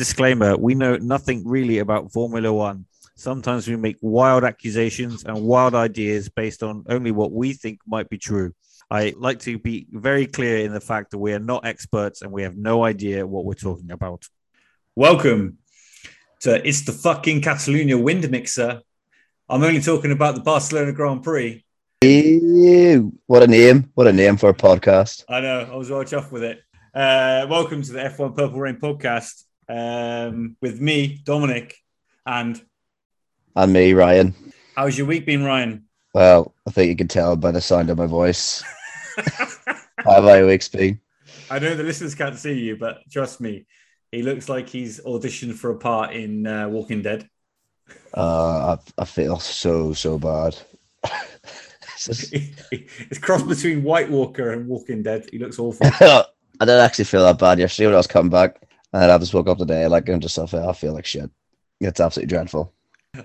Disclaimer We know nothing really about Formula One. Sometimes we make wild accusations and wild ideas based on only what we think might be true. I like to be very clear in the fact that we are not experts and we have no idea what we're talking about. Welcome to It's the fucking Catalonia Wind Mixer. I'm only talking about the Barcelona Grand Prix. Ew, what a name. What a name for a podcast. I know. I was well chuffed with it. Uh, welcome to the F1 Purple Rain podcast um, with me, Dominic, and And me, Ryan. how's your week been, Ryan? Well, I think you can tell by the sound of my voice. How have my week's been? I know the listeners can't see you, but trust me, he looks like he's auditioned for a part in uh, Walking Dead. Uh, I, I feel so, so bad. It's just- it's crossed between White Walker and Walking Dead. He looks awful. I didn't actually feel that bad yesterday when I was coming back. And I just woke up today, like, and just I I feel like shit. It's absolutely dreadful.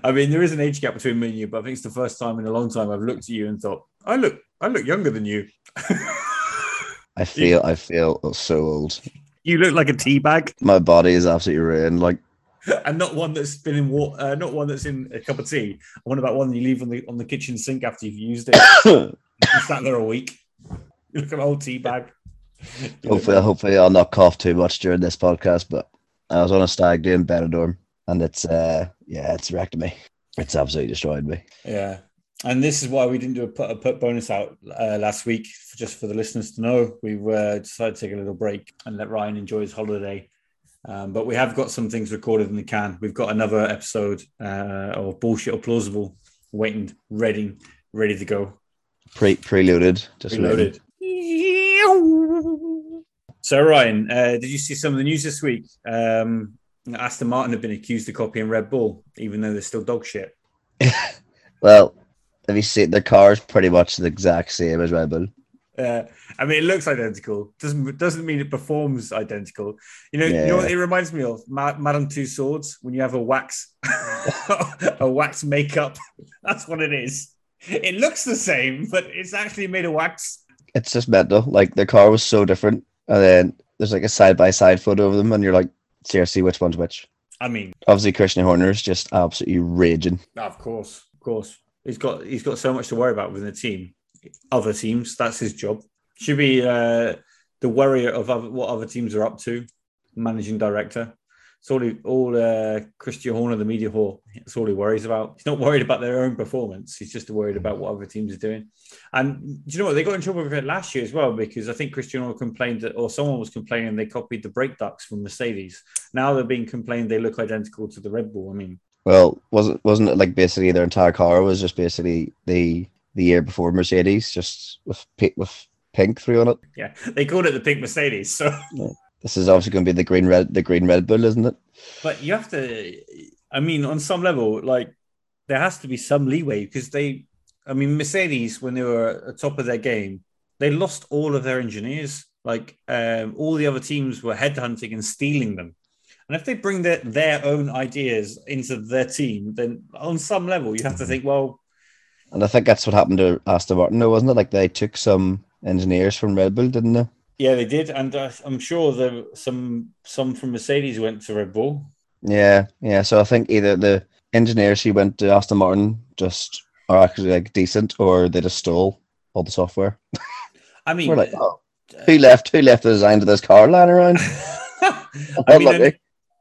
I mean, there is an age gap between me and you, but I think it's the first time in a long time I've looked at you and thought, I look, I look younger than you. I feel, I feel so old. you look like a tea bag, My body is absolutely ruined. Like, and not one that's been in water, uh, not one that's in a cup of tea. I wonder about one you leave on the on the kitchen sink after you've used it. you sat there a week. You look like an old tea bag. Hopefully, hopefully, I'll not cough too much during this podcast. But I was on a stag doing Benidorm, and it's, uh, yeah, it's wrecked me. It's absolutely destroyed me. Yeah. And this is why we didn't do a put, a put bonus out uh, last week, for, just for the listeners to know. We uh, decided to take a little break and let Ryan enjoy his holiday. Um, but we have got some things recorded in the can. We've got another episode uh, of Bullshit or Plausible waiting, ready, ready to go. Pre preloaded, just waiting. So, Ryan, uh, did you see some of the news this week? Um, Aston Martin have been accused of copying Red Bull, even though they're still dog shit. Well, have you seen the car's pretty much the exact same as Red Bull? Uh, I mean, it looks identical. Doesn't doesn't mean it performs identical. You know, you know what it reminds me of? Ma- Madame Tussauds. When you have a wax, a wax makeup. That's what it is. It looks the same, but it's actually made of wax. It's just mental. Like the car was so different, and then there's like a side by side photo of them, and you're like, seriously, which one's which? I mean, Obviously, Christian Horner is just absolutely raging. of course, of course. He's got he's got so much to worry about within the team. Other teams, that's his job. Should be uh, the worrier of other, what other teams are up to. Managing director. It's all all uh, Christian Horner, the media whore. That's all he worries about. He's not worried about their own performance. He's just worried about what other teams are doing. And do you know what? They got in trouble with it last year as well because I think Christian Horner complained that, or someone was complaining they copied the brake ducts from Mercedes. Now they're being complained they look identical to the Red Bull. I mean, Well, wasn't wasn't it like basically their entire car was just basically the the year before Mercedes, just with with pink through on it. yeah, they called it the pink Mercedes. So. This is obviously going to be the green red the green Red Bull, isn't it? But you have to, I mean, on some level, like there has to be some leeway because they, I mean, Mercedes, when they were at the top of their game, they lost all of their engineers. Like um, all the other teams were headhunting and stealing them. And if they bring their, their own ideas into their team, then on some level, you have to think, well, And I think that's what happened to Aston Martin, though, wasn't it? Like they took some engineers from Red Bull, didn't they? Yeah, they did. And uh, I'm sure there some some from Mercedes went to Red Bull. Yeah, yeah. So I think either the engineers who went to Aston Martin just are actually like decent, or they just stole all the software. I mean, We're like, oh, who left? Who left the design of this car lying around? I mean, I.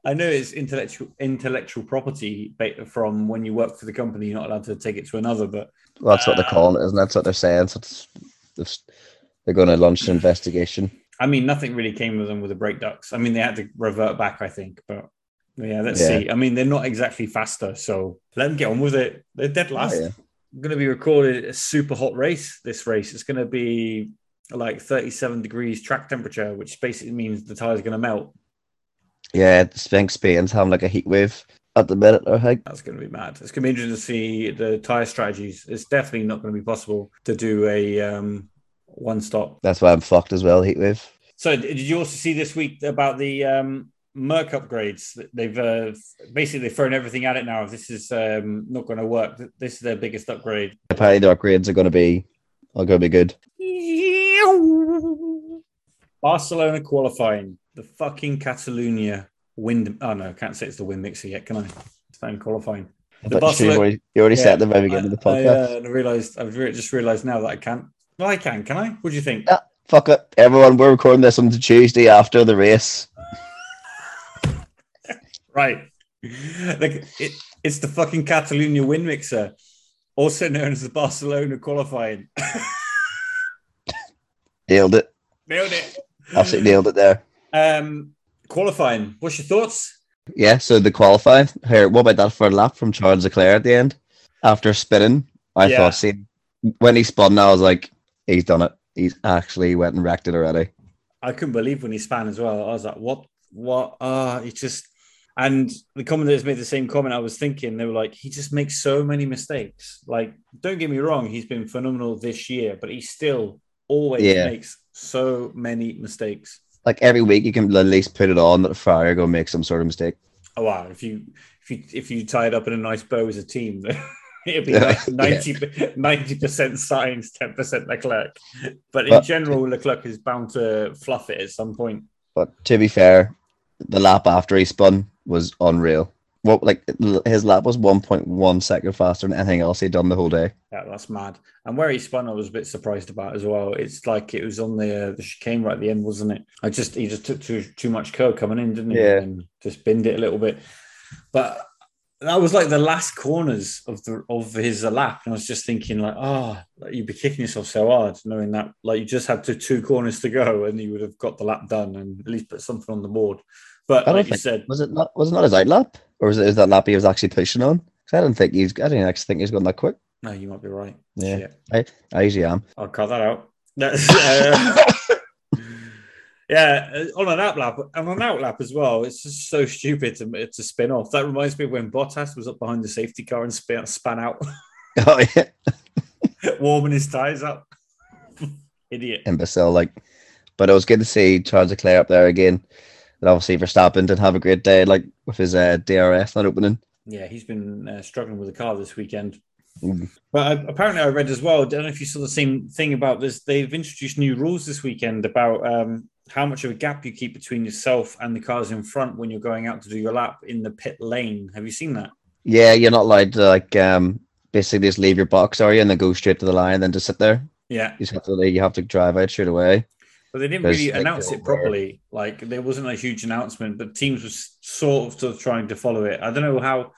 I know it's intellectual intellectual property from when you work for the company. You're not allowed to take it to another, but Well, that's what they're Uh, calling it, isn't it? That's what they're saying. So it's, it's, they're going to launch an investigation. I mean, nothing really came of them with the brake ducts. I mean, they had to revert back, I think, but yeah, let's Yeah. see. I mean, they're not exactly faster, so let them get on with it. They're dead last. Oh, yeah. Going to be recorded a super hot race. This race it's going to be like 37 degrees track temperature, which basically means the tires going to melt. Yeah, think Spain's having like a heat wave at the minute, I think. That's going to be mad. It's going to be interesting to see the tire strategies. It's definitely not going to be possible to do a um, one stop. That's why I'm fucked as well, Heatwave. So, did you also see this week about the um, Merc upgrades? They've uh, basically thrown everything at it now. If this is um, not going to work, this is their biggest upgrade. Apparently the upgrades are going to be are going to be good. Barcelona qualifying, the fucking Catalonia wind. Oh no, I can't say it's the wind mixer yet, can I? It's not qualifying. The But you, already, you already Yeah, said at the very beginning of the I, podcast. uh, I realized. I've re- just realized now that I can't. Well, I can. Can I? What do you think? Yeah. Fuck it, everyone. We're recording this on the Tuesday after the race. Right. Like it, it's the fucking Catalonia wind mixer, also known as the Barcelona qualifying. Nailed it. Nailed it. Absolutely nailed it there. Um, qualifying. What's your thoughts? Yeah, so the qualifying. Here, what about that for a lap from Charles Leclerc at the end? After spinning, I Yeah. thought, see, when he spun, I was like, he's done it. He's actually went and wrecked it already. I couldn't believe when he span as well. I was like, what? What? Ah, it's just. And the commentators made the same comment. I was thinking they were like, he just makes so many mistakes. Like, don't get me wrong, he's been phenomenal this year, but he still always Yeah. makes so many mistakes. Like every week, you can at least put it on that going to make some sort of mistake. Oh wow! If you if you if you tie it up in a nice bow as a team, it'd be Yeah. 90 percent Sainz, ten percent Leclerc. But in But- general, Leclerc is bound to fluff it at some point. But to be fair, the lap after he spun was unreal. What like his lap was 1.1 second faster than anything else he'd done the whole day. Yeah, that's mad. And where he spun, I was a bit surprised about as well. It's like it was on the uh, the chicane right at the end, wasn't it? I just he just took too too much curve coming in, didn't he? Yeah. And just binned it a little bit. But that was like the last corners of the of his lap, and I was just thinking like, oh, you'd be kicking yourself so hard knowing that like you just had to two corners to go, and you would have got the lap done and at least put something on the board. But I don't like you said, Was it not? Was it not his out lap, or was it was that lap he was actually pushing on? 'Cause I didn't think he's. I didn't actually think he's going that quick. no, you might be right. Yeah. Shit. I usually am. I'll cut that out. That's, uh, yeah, uh, on an out lap, and on an out lap as well. It's just so stupid to, to spin off. That reminds me of when Bottas was up behind the safety car and spin, span out, oh yeah, warming his tires up. Idiot. imbecile. Like, but it was good to see Charles Leclerc up there again. And obviously Verstappen did have a great day, like with his uh, DRS not opening. Yeah, he's been uh, struggling with the car this weekend. Mm. But I, apparently, I read as well. I don't know if you saw the same thing about this. They've introduced new rules this weekend about um, how much of a gap you keep between yourself and the cars in front when you're going out to do your lap in the pit lane. Have you seen that? Yeah, you're not allowed to like um basically just leave your box, are you, and then go straight to the line, and then just sit there. Yeah, You just have to you have to drive out straight away. but they didn't really like, announce it properly. Like there wasn't a huge announcement, but teams were sort of still trying to follow it. I don't know how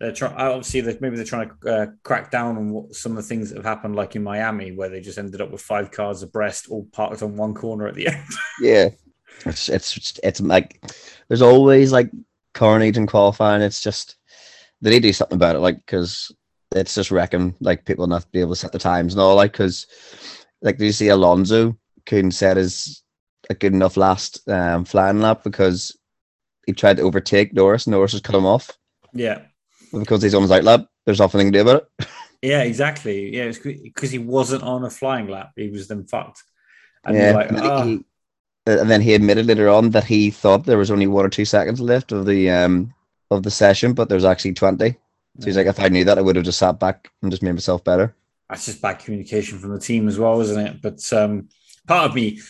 they're trying. Obviously, that maybe they're trying to uh, crack down on what, some of the things that have happened, like in Miami, where they just ended up with five cars abreast, all parked on one corner at the end. Yeah, it's it's it's like there's always like carnage in qualifying. It's just they need to do something about it, like because it's just wrecking like people not to be able to set the times and all. Like because like do you see Alonso couldn't set his a good enough last um, flying lap because he tried to overtake Norris. And Norris just cut him off yeah. Because he's on his out lap. There's nothing to do about it. Yeah, exactly. Yeah, it's because he wasn't on a flying lap. He was then fucked. And yeah, like, and, then ah, he, and then he admitted later on that he thought there was only one or two seconds left of the um of the session, but there's actually twenty. So he's like, if I knew that, I would have just sat back and just made myself better. that's just bad communication from the team as well, isn't it? But um, part of me,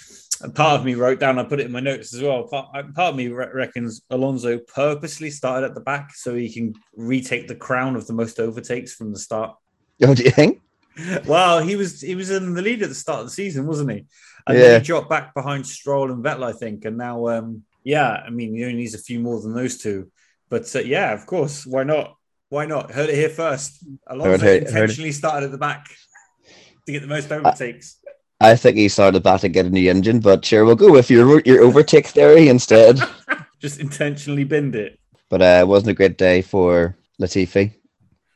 part of me wrote down. I put it in my notes as well. Part, part of me re- reckons Alonso purposely started at the back so he can retake the crown of the most overtakes from the start. Oh, do you think? Well, he was he was in the lead at the start of the season, wasn't he? And Yeah. then he dropped back behind Stroll and Vettel, I think. And now, um, yeah, I mean, he only needs a few more than those two. But uh, yeah, of course, why not? Why not? Heard it here first. Alonso Heard it- heard intentionally started at the back to get the most overtakes. I think he started back to get a new engine, but sure, we'll go with your your overtake theory instead. Just intentionally binned it. But uh, it wasn't a great day for Latifi.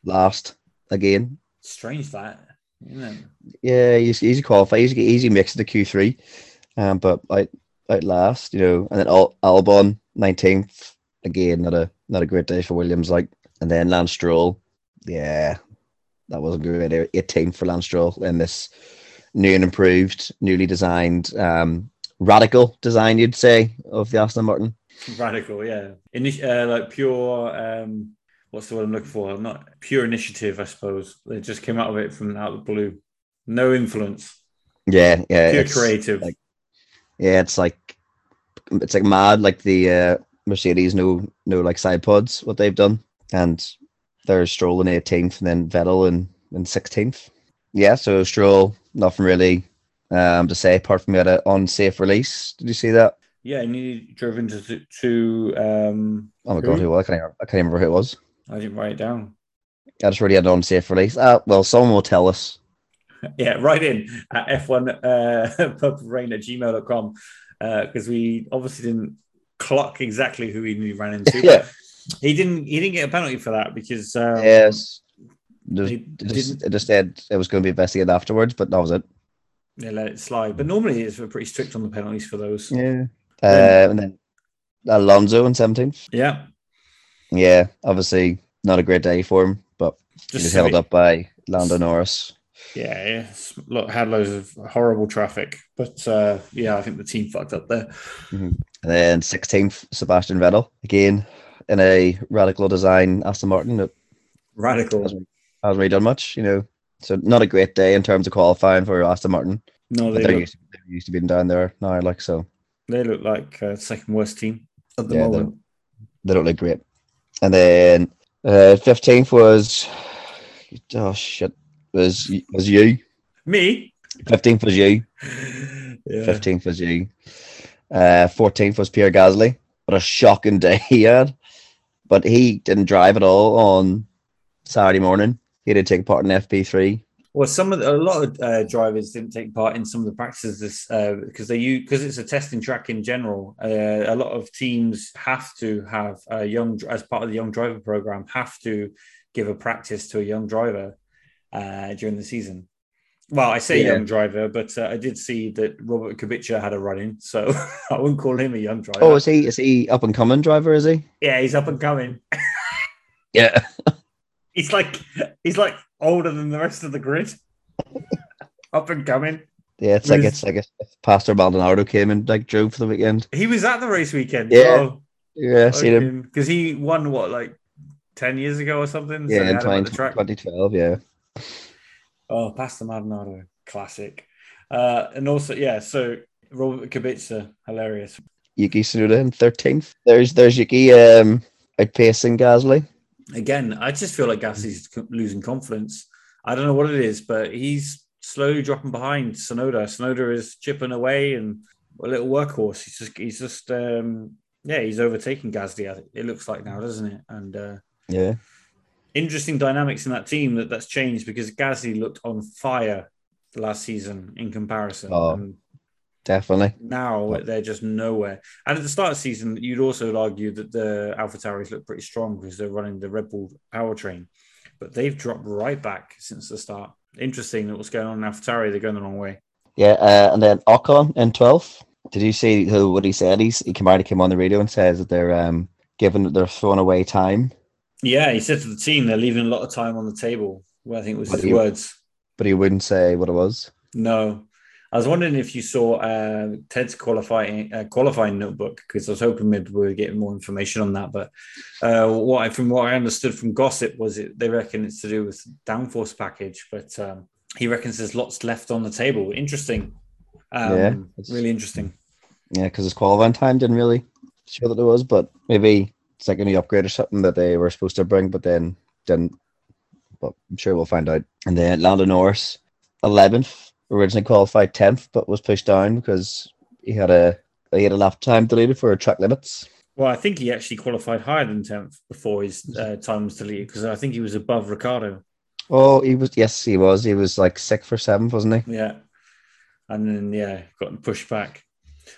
Last again. Strange that. Isn't it? Yeah, he's easy qualify, easy easy mix of the Q three, um, but out out last, you know, and then Al- Albon nineteenth again, not a not a great day for Williams, like, and then Lance Stroll, yeah, that wasn't good. Eighteenth for Lance Stroll in this new and improved, newly designed, um, radical design, you'd say, of the Aston Martin. Radical, yeah. Ini- uh, like pure, um, what's the word I'm looking for? Not pure initiative, I suppose. They just came out of it from out of the blue. No influence. Yeah, yeah, Pure creative. like- yeah, it's like it's like mad, like the uh, Mercedes no no like side pods what they've done, and they're Stroll in 18th and then Vettel in in 16th. Yeah, so Stroll nothing really um, to say apart from he had an unsafe release. Did you see that? Yeah, and he drove into to, to um. Oh my god, Who? who was? I can't, even, I can't even remember who it was. I didn't write it down. I just really had an unsafe release. Uh, well, someone will tell us. Yeah, write in at f1 uh, purplerain at gmail.com because we obviously didn't clock exactly who he ran into. yeah. but He didn't. He didn't get a penalty for that because um, Yes. They it just, didn't- it just said it was going to be investigated afterwards, but that was it. they let it slide. But normally it's pretty strict on the penalties for those. Yeah. Uh, and then Alonso in 17th. Yeah, Yeah, obviously not a great day for him, but he just was held up by Lando Norris. Yeah, yeah. Look, had loads of horrible traffic, but uh, yeah, I think the team fucked up there. And then 16th, Sebastian Vettel, again in a radical design Aston Martin Radical. Hasn't, really done much, you know. So not a great day in terms of qualifying for Aston Martin. No, they they're look, used, to, they're used to being down there now, like so. they look like uh, second worst team at the Yeah, moment. They don't look great. And then uh, 15th was oh shit was was you. Me? 15th was you. Yeah. 15th was you. Uh, 14th was Pierre Gasly. What a shocking day he had. But he didn't drive at all on Saturday morning. He did take part in FP3. Well, some of the, a lot of uh, drivers didn't take part in some of the practices this uh, because they use because it's a testing track in general. Uh, a lot of teams have to have a young as part of the young driver program have to give a practice to a young driver uh, during the season. Well, I say Yeah. young driver, but uh, I did see that Robert Kubica had a run in, so I wouldn't call him a young driver. Oh, is he is he up and coming driver, is he? yeah, he's up and coming. Yeah. He's like he's like older than the rest of the grid. up and coming. Yeah, it's like it's like if Pastor Maldonado came and like drove for the weekend. He was at the race weekend. Yeah. Yeah, seen him. because he won what like ten years ago or something. So Yeah, in had him at 20, track. 2012, yeah. Oh, Pastor Maldonado, classic. Uh, and also, yeah, so Robert Kubica, hilarious. Yuki Tsunoda in 13th. There's there's Yuki um outpacing Gasly. Again, I just feel like Gasly's losing confidence. I don't know what it is, but he's slowly dropping behind Tsunoda. Tsunoda is chipping away and a little workhorse. He's just, he's just, um, yeah, he's overtaking Gasly. It looks like now, doesn't it? And uh, Yeah. interesting dynamics in that team that that's changed because Gasly looked on fire last season in comparison. Oh. And Definitely. now they're just nowhere. And at the start of the season, you'd also argue that the Alpha Tauris look pretty strong because they're running the Red Bull powertrain, but they've dropped right back since the start. Interesting that what's going on in Alpha Tauri. They're going the wrong way. Yeah, uh, and then Ocon in 12th. Did you see who what he said? He's, he came out, he came on the radio and says that they're um giving they're throwing away time, Yeah, he said to the team they're leaving a lot of time on the table. Well, I think was What his you- words. but he wouldn't say what it was. No, I was wondering if you saw uh, Ted's qualifying uh, qualifying notebook because I was hoping maybe we were getting more information on that. But uh, what I, from what I understood from gossip was it they reckon it's to do with downforce package, but um, he reckons there's lots left on the table. Interesting, um, Yeah, it's- really interesting. Yeah, because his qualifying time didn't really show that it was, but maybe it's like a new upgrade or something that they were supposed to bring, but then didn't. But I'm sure we'll find out. And then Lando Norris, 11th, originally qualified 10th, but was pushed down because he had a he had a lap time deleted for track limits. Well, I think he actually qualified higher than tenth before his uh, time was deleted because I think he was above Ricciardo. Oh, he was yes, he was. He was like sixth or seventh, wasn't he? Yeah. And then, yeah, got pushed back.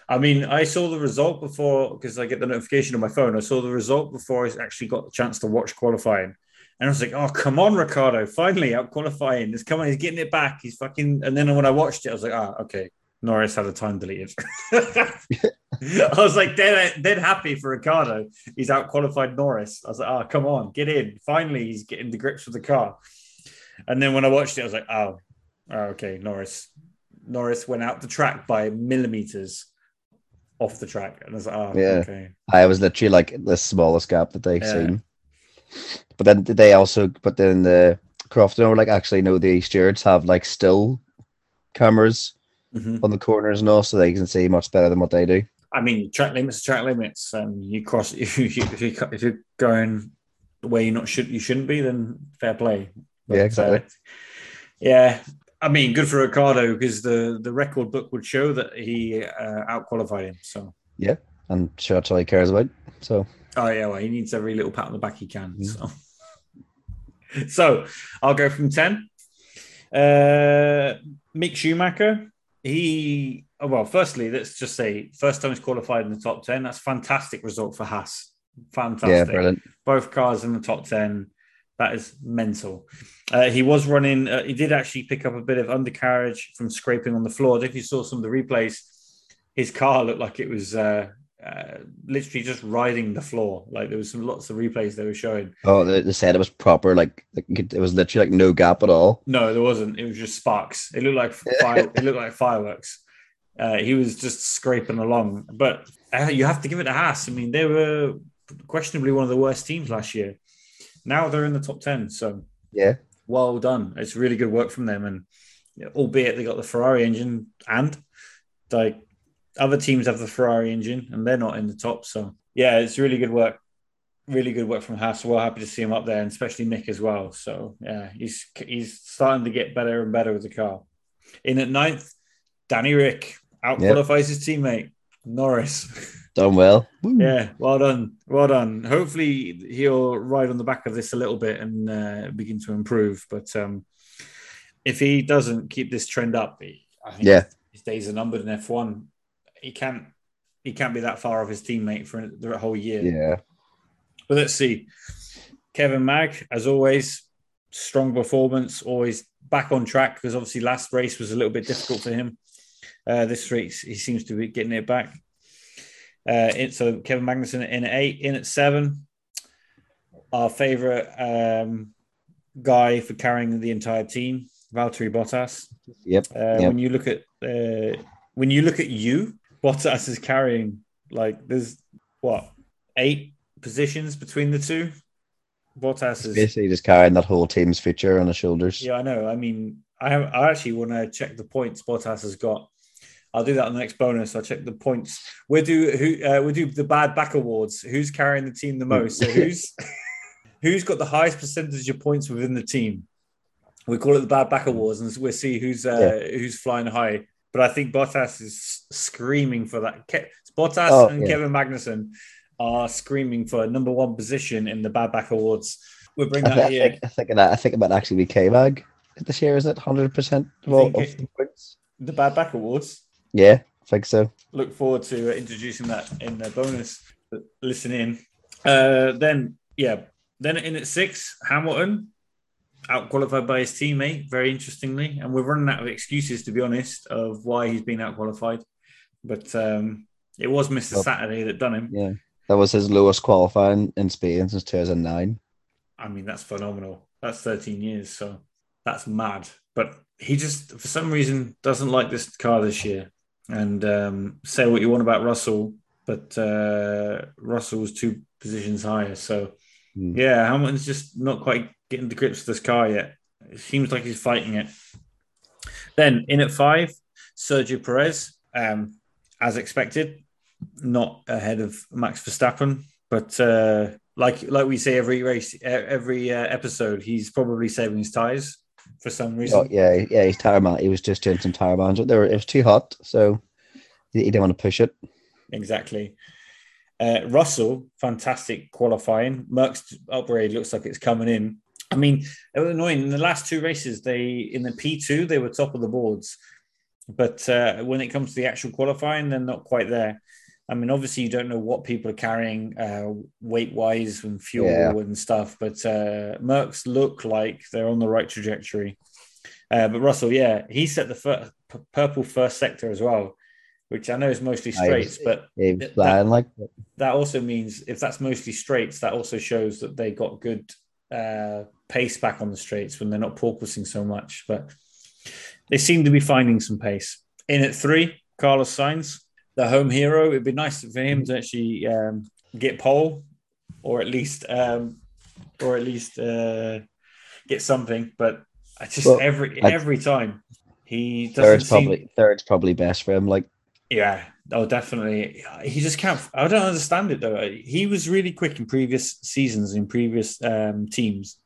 I mean, I saw the result before because I get the notification on my phone. I saw the result before I actually got the chance to watch qualifying. And I was like, oh, come on, Ricciardo. Finally out qualifying. He's coming. He's getting it back. He's fucking. And then when I watched it, I was like, ah, okay. Norris had a time deleted. I was like, dead, dead happy for Ricciardo. He's out qualified Norris. I was like, oh, come on, get in. Finally, he's getting the grips with the car. And then when I watched it, I was like, oh, oh, okay, Norris. Norris went out the track by millimeters off the track. And I was like, oh, Yeah. okay. I was literally like the smallest gap that they've Yeah. seen. But then they also, but then the Crofton were like, actually, no, the stewards have like still cameras Mhm. on the corners and all, so they can see much better than what they do. I mean, track limits, track limits. Um, you cross if you if you if you're going where you not should you shouldn't be, then fair play. yeah, exactly. Uh, yeah, I mean, good for Ricciardo because the the record book would show that he uh, outqualified him. So yeah, and sure that's all he cares about. So oh yeah, well he needs every little pat on the back he can. So so I'll go from ten. Uh, Mick Schumacher, he oh, well, firstly, let's just say first time he's qualified in the top ten. That's fantastic result for Haas. Fantastic. yeah, brilliant. both cars in the top 10 that is mental uh, he was running uh, he did actually pick up a bit of undercarriage from scraping on the floor if you saw some of the replays his car looked like it was uh, uh, literally just riding the floor. Like there was some lots of replays they were showing. Oh, they, they said it was proper, like, like it was literally like no gap at all. no there wasn't. It was just sparks. It looked like fire, it looked like fireworks. Uh, he was just scraping along. But uh, you have to give it a Haas I mean they were questionably one of the worst teams last year. Now they're in the top 10 so Yeah, well done. It's really good work from them, and albeit they got the Ferrari engine, and like other teams have the Ferrari engine, and they're not in the top. So yeah, it's really good work. Really good work from Haas. Well happy to see him up there, and especially Mick as well. So yeah, he's he's starting to get better and better with the car. In at ninth, Danny Ric out qualifies his teammate Norris. done well. Woo. Yeah, well done, well done. Hopefully, he'll ride on the back of this a little bit and uh, begin to improve. But um, if he doesn't keep this trend up, I think Yeah. his days are numbered in F one. He can't, he can't be that far off his teammate for the whole year. yeah. But let's see. Kevin Mag, as always, strong performance, always back on track because obviously last race was a little bit difficult for him. Uh, this race, he seems to be getting it back. Uh, in, so Kevin Magnussen in at eight, in at seven. Our favorite um, guy for carrying the entire team, Valtteri Bottas. Yep. Uh, Yep. When you look at uh, when you look at you, Bottas is carrying like there's what eight positions between the two. Bottas is Basically, just carrying that whole team's future on his shoulders. yeah, I know. I mean, I have, I actually want to check the points Bottas has got. I'll do that on the next bonus. I'll check the points. We'll do who uh, we'll do the bad back awards. Who's carrying the team the most? So who's who's got the highest percentage of points within the team? We call it the bad back awards, and we'll see who's uh, who's flying high. But I think Bottas is screaming for that. Ke- Bottas Oh, and yeah. Kevin Magnussen are screaming for a number one position in the bad back awards. We'll bring I, that I here. think I think that. I think about actually be K Mag this year. Is it hundred percent of all of the points? The bad back awards. Yeah, I think so. look forward to uh, introducing that in the bonus. Listen in. Uh, then, yeah, then in at six, Hamilton out qualified by his teammate. Very interestingly, and we're running out of excuses to be honest of why he's been out qualified. But um, it was Well, Saturday that done him. Yeah, that was his lowest qualifying in Spain since two thousand nine. I mean, that's phenomenal. That's 13 years, so that's mad. But he just, for some reason, doesn't like this car this year. And um, say what you want about Russell, but uh, Russell was two positions higher. So, Hmm. yeah, Hamilton's just not quite getting to grips with this car yet. It seems like he's fighting it. Then in at five, Sergio Perez, um, as expected, not ahead of Max Verstappen, but uh, like like we say every race, every uh, episode, he's probably saving his tires for some reason. Oh yeah, yeah. He's tire man. He was just doing some tire management. They were, it was too hot, so he didn't want to push it. Exactly. Uh, Russell, fantastic qualifying. Merc's upgrade looks like it's coming in. I mean, it was annoying. In the last two races, they in the P2 they were top of the boards, but uh, when it comes to the actual qualifying, they're not quite there. I mean, obviously, you don't know what people are carrying uh, weight wise and fuel Yeah. and stuff, but uh, Merc's look like they're on the right trajectory. Uh, but Russell, yeah, he set the fir- purple first sector as well, which I know is mostly straights, but That- like that also means if that's mostly straights, that also shows that they got good uh, pace back on the straights when they're not porpoising so much. But they seem to be finding some pace. In at three, Carlos Sainz, the home hero. It'd be nice for him to actually um, get pole, or at least, um, or at least uh, get something. But I just Well, every I- every time he doesn't third's seem. probably third's probably best for him. Like Yeah, Oh, definitely. He just can't. I don't understand it though. He was really quick in previous seasons in previous um, teams,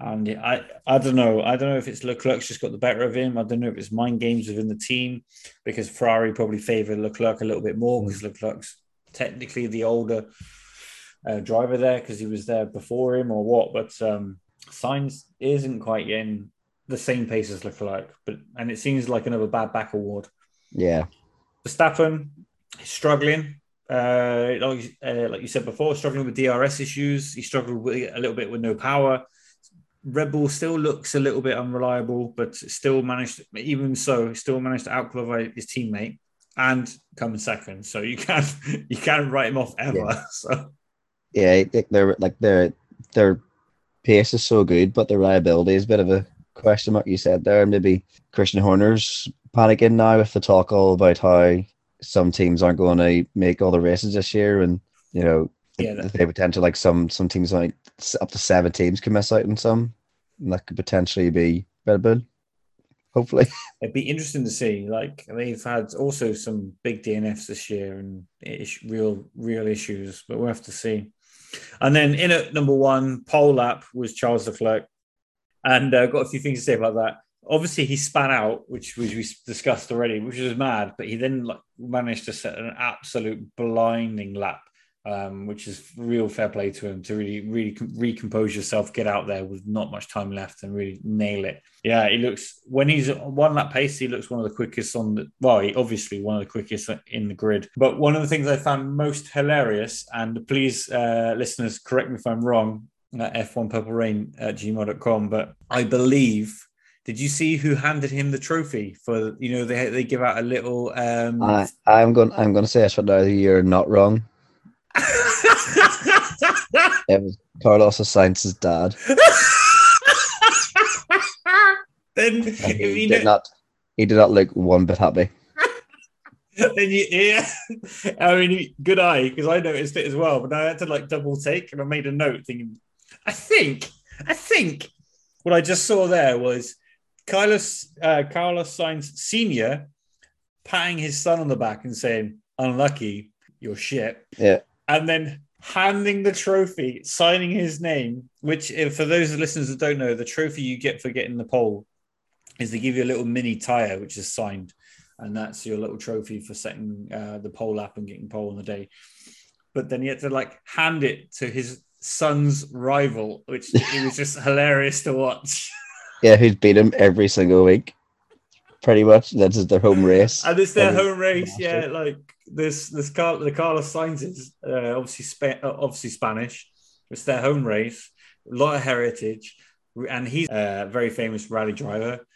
and I I don't know. I don't know if it's Leclerc's just got the better of him. I don't know if it's mind games within the team because Ferrari probably favoured Leclerc a little bit more because Leclerc's technically the older uh, driver there because he was there before him or what. But um, Sainz isn't quite in the same pace as Leclerc, but and it seems like another bad back award. Yeah. Verstappen is struggling. Uh, like, uh, like you said before, struggling with DRS issues. He struggled with a little bit with no power. Red Bull still looks a little bit unreliable, but still managed, even so, still managed to outqualify his teammate and come in second. So you can't you can't write him off ever. Yeah. So Yeah, they're like their their pace is so good, but their reliability is a bit of a question mark. You said there, maybe Christian Horner's panicking now with the talk all about how some teams aren't going to make all the races this year, and you know Yeah, the, that- the potential like some some teams like up to seven teams can miss out on some, and that could potentially be Red Bull. Hopefully, it'd be interesting to see. Like they've had also some big DNFs this year and ish, real real issues, but we'll have to see. And then in at number one, pole lap was Charles Leclerc, and uh, got a few things to say about that. Obviously, he span out, which which we discussed already, which was mad. But he then like, managed to set an absolute blinding lap, um, which is real fair play to him to really really com- recompose yourself, get out there with not much time left, and really nail it. Yeah, he looks when he's on one lap pace, he looks one of the quickest on the well, he obviously one of the quickest in the grid. But one of the things I found most hilarious, and please, uh, listeners, correct me if I'm wrong, at F1 Purple Rain at gmail.com, but I believe. Did you see who handed him the trophy for? You know, they they give out a little. Um, I I'm going I'm going to say now. You're not wrong. It was Carlos Sainz's dad. then and He you did know, not. He did not look one bit happy. then you, yeah, I mean, good eye because I noticed it as well. But I had to like double take, and I made a note thinking, I think, I think what I just saw there was Carlos uh, Carlos Sainz Senior patting his son on the back and saying, "Unlucky, you're shit," Yeah. and then handing the trophy, signing his name. Which, if, for those listeners that don't know, the trophy you get for getting the pole is they give you a little mini tire, which is signed and that's your little trophy for setting uh, the pole up and getting pole on the day. But then he had to like hand it to his son's rival, which it was just hilarious to watch. Yeah, who's beat him every single week. Pretty much. That's just their home race. And it's their Every- home race, yeah. Like this, this Car- the Carlos Sainz is uh, obviously uh, obviously Spanish. It's their home race, a lot of heritage, and he's a very famous rally driver.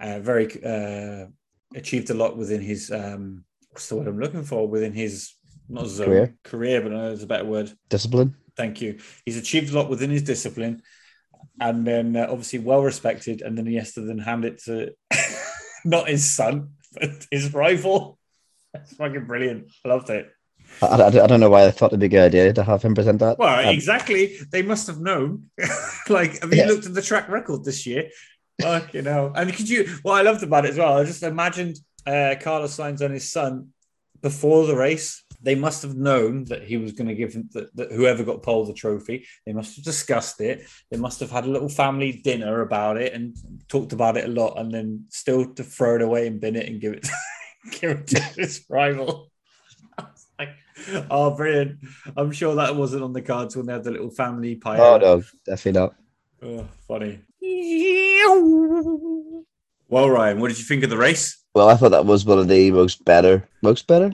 Uh, very uh, achieved a lot within his um, what's the word I'm looking for within his not Career. career, but I know there's a better word. Discipline. Thank you. He's achieved a lot within his discipline, and then uh, obviously well respected. And then he has to then hand it to not his son, but his rival. That's fucking brilliant. I loved it. I, I, I don't know why I thought it'd be a good idea to have him present that. Well, Um, exactly. They must have known. like, have you Yeah. looked at the track record this year? Fuck, you know. And could you? What I loved about it as well, I just imagined uh, Carlos Sainz and his son before the race. They must have known that he was going to give him that, that whoever got pole the trophy. They must have discussed it. They must have had a little family dinner about it and talked about it a lot, and then still to throw it away and bin it and give it give it to his rival. I was like, oh, brilliant! I'm sure that wasn't on the cards when they had the little family pie. oh no, definitely not. Oh, funny. Well, Ryan, what did you think of the race? Well, I thought that was one of the most better, most better.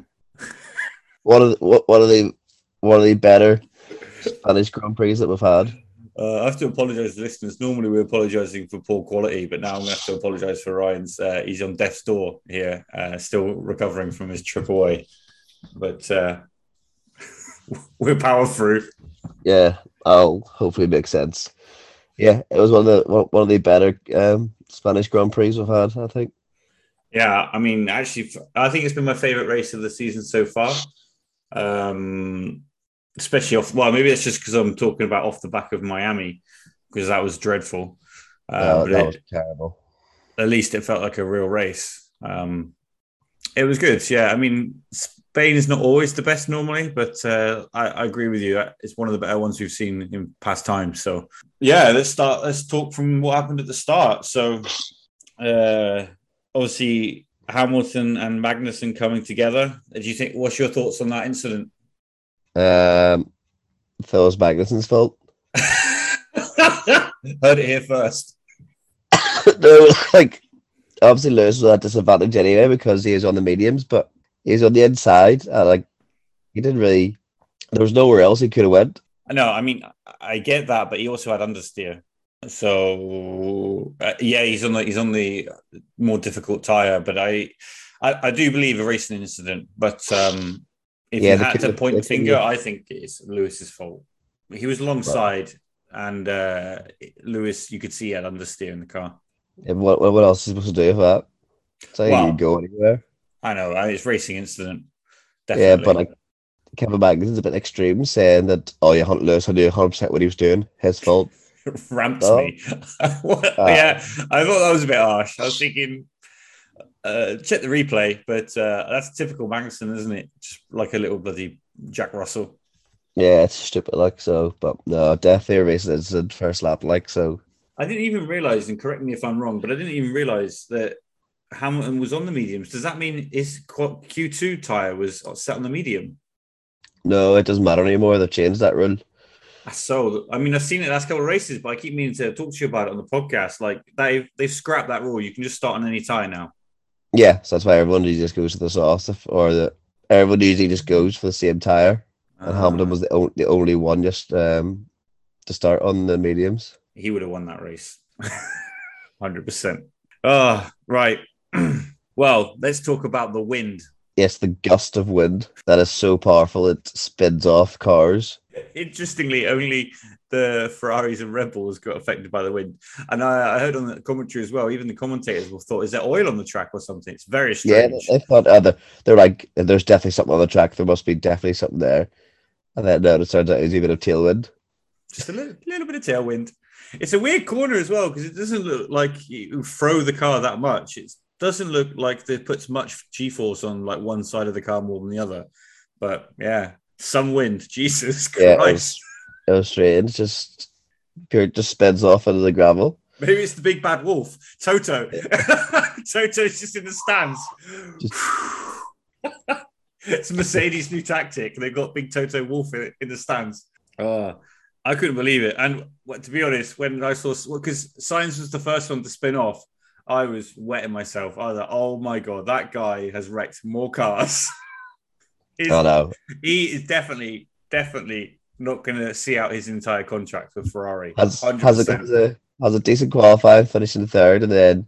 One of the, what one of the one of the better Spanish Grand Prix that we've had. Uh, I have to apologise to listeners. Normally, we're apologising for poor quality, but now I'm going to have to apologise for Ryan's. Uh, he's on death's door here, uh, still recovering from his trip away. But uh, we're power through. Yeah, I'll hopefully make sense. Yeah, it was one of the one one of the better um, Spanish Grand Prix we've had. I think. Yeah, I mean, actually, I think it's been my favourite race of the season so far. Um, especially off. Well, maybe it's just because I'm talking about off the back of Miami, because that was dreadful. Uh, that it- was terrible. at least it felt like a real race. Um, It was good. Yeah, I mean, Spain is not always the best normally, but uh, I, I, agree with you. It's one of the better ones we've seen in past times. So yeah, let's start. Let's talk from what happened at the start. So uh, obviously Hamilton and Magnussen coming together. Do you think? What's your thoughts on that incident? Um, Phil's Magnussen's fault. Heard it here first. no, like obviously Lewis was at disadvantage anyway because he is on the mediums, but he's on the inside. And, like he didn't really. There was nowhere else he could have went. No, I mean I get that, but he also had understeer. So uh, yeah, he's on the he's on the more difficult tire. But I I, I do believe a racing incident. But um, if yeah, you had to point the finger, I think it's Lewis's fault. He was alongside, right. and uh, Lewis, you could see he had understeer in the car. Yeah, what what else is he supposed to do with that? So well, you go anywhere. I know it's racing incident. Definitely. Yeah, but like Kevin Magnussen's a bit extreme, saying that oh yeah, Lewis I knew 100 percent what he was doing, his fault. Ramps oh. me. uh, yeah, I thought that was a bit harsh. I was thinking, uh, check the replay, but uh, that's typical Magnussen, isn't it? Just like a little bloody Jack Russell. Yeah, it's stupid, like so. But no, definitely a racing incident first lap, like so. I didn't even realize, and correct me if I'm wrong, but I didn't even realize that Hamilton was on the mediums. Does that mean his Q2 tire was set on the medium? No, it doesn't matter anymore. They've changed that rule. So, I mean, I've seen it last couple of races, but I keep meaning to talk to you about it on the podcast. Like they've they've scrapped that rule. You can just start on any tire now. Yeah, so that's why everyone usually just goes to the soft, or the everyone usually just goes for the same tire. And uh, Hamilton was the, o- the only one just um, to start on the mediums. He would have won that race, hundred percent. Ah, oh, right. well, let's talk about the wind Yes, the gust of wind that is so powerful it spins off cars. Interestingly, only the Ferraris and Red Bulls got affected by the wind. And I, I, heard on the commentary as well, even the commentators thought, is there oil on the track or something? It's very strange. Yeah, they thought uh, they're like, there's definitely something on the track. There must be definitely something there. And then no, it turns out it's even a tailwind. Just a little, little bit of tailwind. It's a weird corner as well because it doesn't look like you throw the car that much. It doesn't look like they puts much G-force on like one side of the car more than the other. But yeah, some wind. Jesus Christ. Yeah, it, was, it was strange. Just pure just spins off into the gravel. Maybe it's the big bad wolf, Toto. Yeah. Toto's just in the stands. Just... it's Mercedes' new tactic. They've got big Toto Wolff in, in the stands. Oh, I couldn't believe it. And to be honest, when I saw because Sainz was the first one to spin off, I was wetting myself. I was like, oh my god, that guy has wrecked more cars. Oh no, he is definitely, definitely not going to see out his entire contract with Ferrari. Has, has a, has a has a decent qualifying, finishing third, and then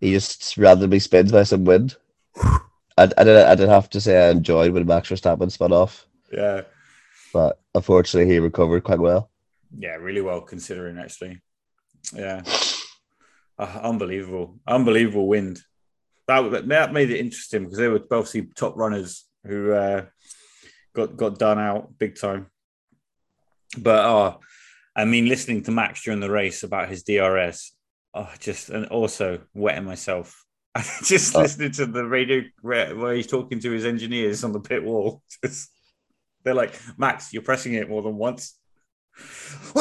he just randomly spins by some wind. I, I did I didn't have to say I enjoyed when Max Verstappen spun off. Yeah, but unfortunately he recovered quite well. Yeah, really well considering actually. Yeah. Uh, unbelievable, unbelievable wind. That that made it interesting because they were obviously top runners who uh, got got done out big time. But oh, I mean, listening to Max during the race about his DRS, oh, just and also wetting myself. just oh. listening to the radio where he's talking to his engineers on the pit wall. Just, they're like, Max, you're pressing it more than once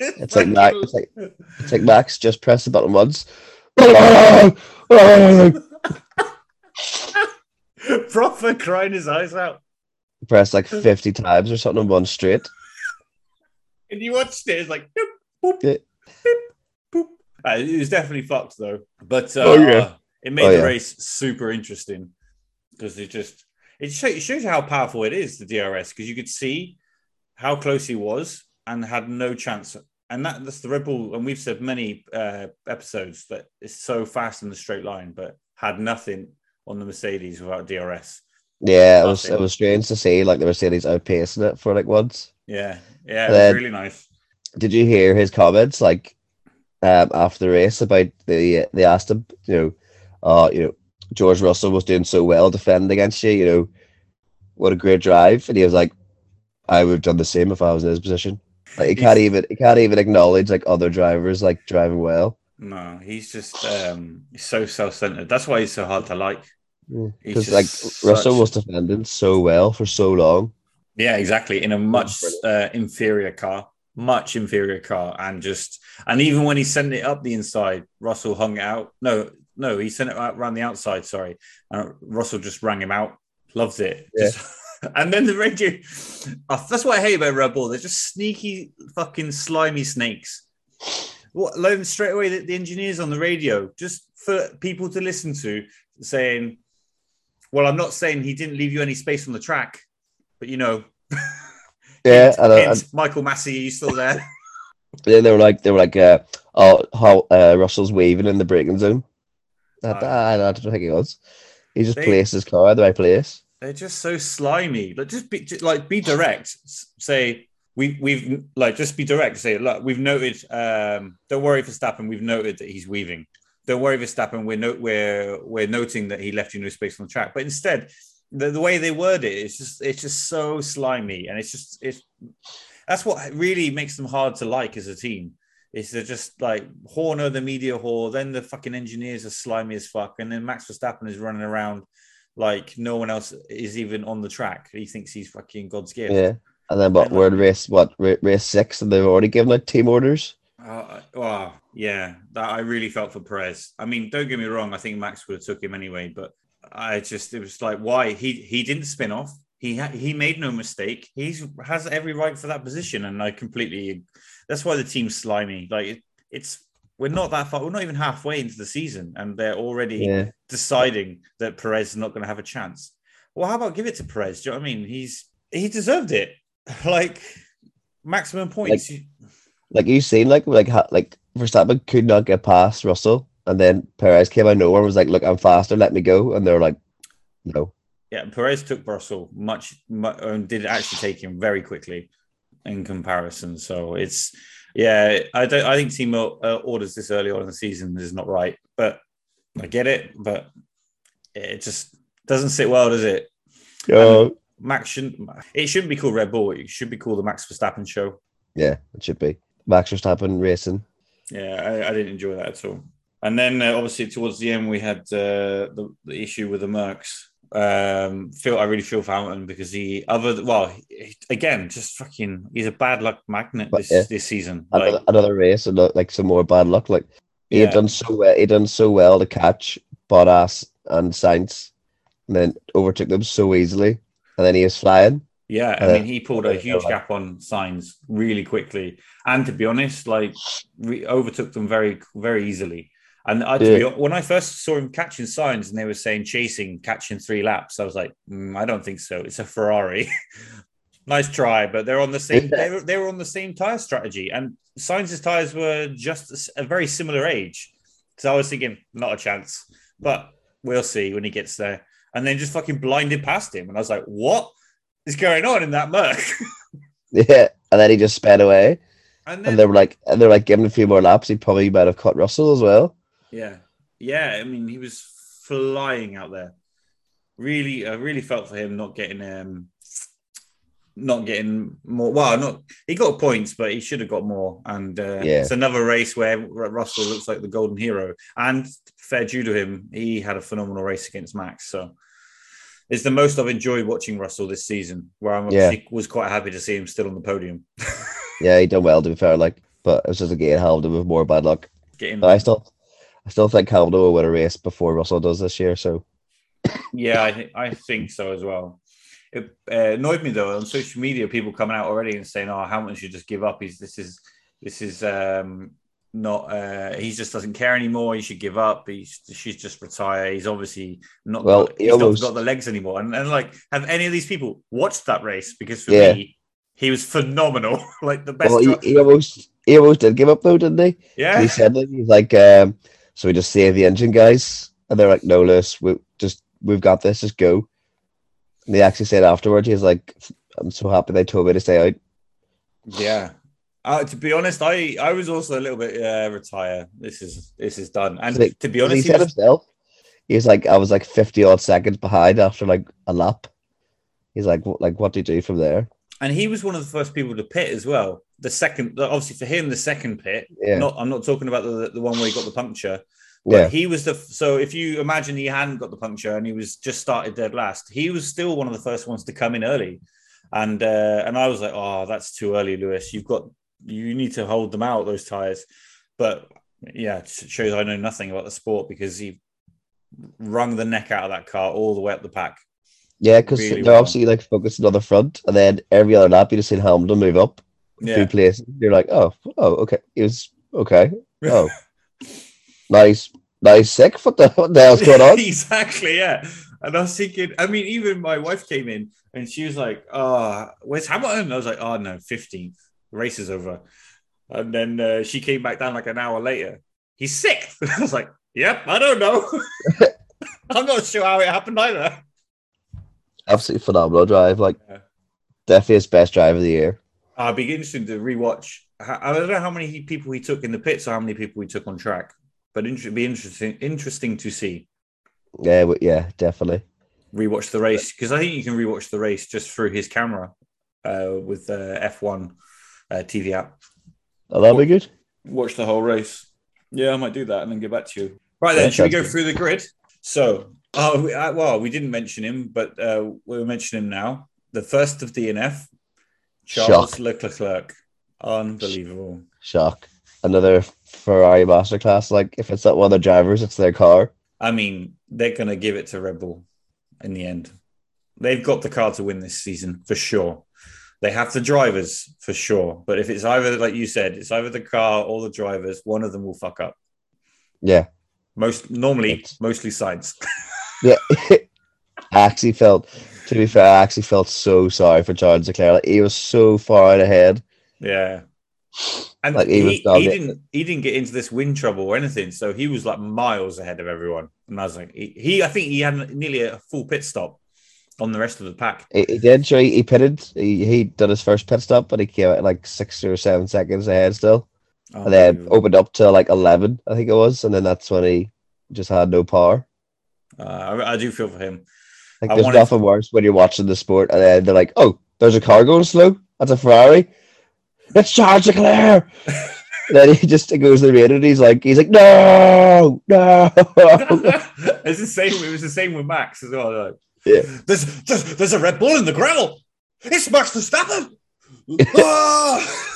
it's like Max. It's like, it's like Max. Just press the button once. Proper crying his eyes out. Press like fifty times or something on one straight. And you watched it. It's like boop, boop, yeah. boop, boop. Uh, it was definitely fucked though. But uh, oh, yeah. it made oh, the yeah. race super interesting because it just it, shows, it shows you how powerful it is, the DRS, because you could see how close he was and had no chance. And that, that's the Red Bull, and we've said many uh, episodes that it's so fast in the straight line, but had nothing on the Mercedes without DRS. Yeah, it was it was strange to see like the Mercedes outpacing it for like once. Yeah, yeah, it was then, really nice. Did you hear his comments like um, after the race about the they asked him, you know, uh, you know, George Russell was doing so well defending against you, you know, what a great drive. And he was like, I would have done the same if I was in his position. Like he can't even he can't even acknowledge like other drivers like driving well. No, he's just um, so self-centered. That's why he's so hard to like. Because like such- Russell was defending so well for so long. Yeah, exactly. In a much uh, inferior car, much inferior car, and just and even when he sent it up the inside, Russell hung it out. No, no, he sent it out around the outside. Sorry, and Russell just rang him out. Loved it. Yeah. Just- and then the radio. Oh, that's what I hate about Red Bull. They're just sneaky, fucking slimy snakes. What? Like straight away, the, the engineers on the radio, just for people to listen to, saying, "Well, I'm not saying he didn't leave you any space on the track." But you know, Yeah, and, uh, hint, Michael Masi, are you still there? Yeah, they were like they were like uh oh how uh, Russell's waving in the braking zone. That, Oh. I don't think he was. He just They- placed his car in the right place. They're just so slimy. Like, just be just, like be direct. Say we we've like just be direct. Say look, we've noted. Um, don't worry, Verstappen. We've noted that he's weaving. Don't worry, Verstappen. We're no, we're we're noting that he left you no space on the track. But instead, the, the way they word it, it's just it's just so slimy, and it's just it's that's what really makes them hard to like as a team. Is they're just like Horner, the media whore, then the fucking engineers are slimy as fuck, and then Max Verstappen is running around like no one else is even on the track. He thinks he's fucking God's gift. Yeah. And then what And, we're like- in race what race six and they've already given like team orders. Uh, oh, yeah, that I really felt for Perez. I mean, don't get me wrong. I think Max would have took him anyway, but I just it was like why he he didn't spin off. He ha- he made no mistake. He's has every right for that position, and I completely. That's why the team's slimy. Like it, it's we're not that far. We're not even halfway into the season, and they're already Yeah. deciding that Perez is not going to have a chance. Well, how about give it to Perez? Do you know what I mean? He's he deserved it. Like maximum points. Like you seen like like like Verstappen could not get past Russell and then Perez came out of nowhere and was like, Look, I'm faster, let me go. And they were like, No. yeah, Perez took Russell much, much and did actually take him very quickly in comparison. So it's yeah, I don't. I think team uh, orders this early on in the season is not right, but I get it. But it just doesn't sit well, does it? Uh, Max shouldn't. It shouldn't be called Red Bull. It should be called the Max Verstappen Show. yeah, it should be. Max Verstappen racing. Yeah, I, I didn't enjoy that at all. And then uh, obviously towards the end we had uh, the, the issue with the Mercs. Um, feel I really feel for Hamilton because he other well he, again just fucking he's a bad luck magnet this yeah. this season. Another, Like another race and like some more bad luck. Like he Yeah. had done so well he done so well to catch Bottas and Sainz and then overtook them so easily. And then he was flying. yeah, I Uh, mean he pulled a huge gap on Sainz really quickly, and to be honest, like re- overtook them very very easily. And I, be, Yeah. when I first saw him catching Sainz and they were saying chasing, catching three laps, I was like, "Mm, I don't think so. It's a Ferrari. nice try, but they're on the same. Yeah. They were, they were on the same tire strategy, and Sainz's tires were just a very similar age. So I was thinking, not a chance, but we'll see when he gets there. And then just fucking blinded past him, and I was like, what is going on in that Merc? Yeah. And then he just sped away. and And they were like and they were like giving a few more laps, he probably might have caught Russell as well. Yeah, yeah. I mean, he was flying out there. Really, I really felt for him not getting um, not getting more. Well, not he got points, but he should have got more. And uh, Yeah. it's another race where Russell looks like the golden hero. And fair due to him, he had a phenomenal race against Max. So it's the most I've enjoyed watching Russell this season. Where I'm Yeah. was quite happy to see him still on the podium. Yeah, he done well to be fair, like but it was just again Hamilton with more bad luck. Getting But I still I still think Hamilton will win a race before Russell does this year. So Yeah, I think I think so as well. It uh, annoyed me though on social media, people coming out already and saying, "Oh, Hamilton should just give up. He's this is this is um, not. Uh, he just doesn't care anymore. He should give up. He should just retire. He's obviously not. Well, got, he he's almost- not got the legs anymore. And, and like, have any of these people watched that race? Because for Yeah. me, he was phenomenal. like the best. well, he, he almost he almost did give up though, didn't he? yeah, He said that he's like, um, so we just save the engine, guys. And they're like, no, Lewis, we just we've got this, just go. And he actually said afterwards, he's like, I'm so happy they told me to stay out. Yeah. Uh, to be honest, I, I was also a little bit uh, retire. This is this is done. And to be honest, he said was, himself, he's like, I was like 50 odd seconds behind after like a lap. He's like, like, what do you do from there? and he was one of the first people to pit as well. The second, obviously for him, the second pit. Yeah. Not, I'm not talking about the the one where he got the puncture. But Yeah, he was the so if you imagine he hadn't got the puncture and he was just started dead last, he was still one of the first ones to come in early, and uh, and I was like, oh, that's too early, Lewis. You've got you need to hold them out those tires, but yeah, it shows I know nothing about the sport because he wrung the neck out of that car all the way up the pack. yeah, because really they're well. obviously like focusing on the front, and then every other lap you just seen Hamilton move up Yeah, places. You're like, oh, oh, okay, It was okay. Oh, nice, nice, sick. What the what the hell's going on? exactly. Yeah. And I was thinking, I mean, even my wife came in and she was like, "Oh, where's Hamilton?" I was like, "Oh no, 15th. The race is over." And then uh, she came back down like an hour later. He's sick. I was like, "Yep, I don't know. I'm not sure how it happened either." Absolutely phenomenal drive. Like, Yeah. definitely his best drive of the year. I'd be interested to rewatch. I I don't know how many people he took in the pits or how many people he took on track, but it'd be interesting interesting to see. Yeah, w- yeah, definitely. rewatch the race because I think you can rewatch the race just through his camera uh, with the F1 uh, TV app. Oh, that'll be good. Watch the whole race. Yeah, I might do that and then get back to you. Right then, Yeah, should we go good. through the grid? So, oh, we, uh, well, we didn't mention him, but uh, we'll mention him now. The first of DNF, Charles Shock. Leclerc. Unbelievable. Shock. Another Ferrari masterclass. Like, if it's not one of the drivers, it's their car. I mean, they're going to give it to Red Bull in the end. They've got the car to win this season for sure. They have the drivers for sure. But if it's either, like you said, it's either the car or the drivers, one of them will fuck up. Yeah. Most normally, It's- mostly sides. Yeah. I actually felt, to be fair, I actually felt so sorry for Charles Leclerc. Like, he was so far out ahead. yeah. And Like, he he, he, didn't he didn't get into this wind trouble or anything, so he was like miles ahead of everyone. And I was like, he, he I think he had nearly a full pit stop on the rest of the pack. He, he did, sure. He, pitted. He, he did his first pit stop, but he came out like six or seven seconds ahead still. And then opened up to like 11, I think it was. And then that's when he just had no power. Uh, I, I do feel for him. Like, I there's wanted- nothing worse when you're watching the sport and then they're like, oh, there's a car going slow. That's a Ferrari. It's Charles Leclerc. And then he just goes to the radio and he's like, he's like, no, no. it's the same. It was the same with Max as well. like, Yeah. There's, there's there's a Red Bull in the gravel. It's Max Verstappen. Ah!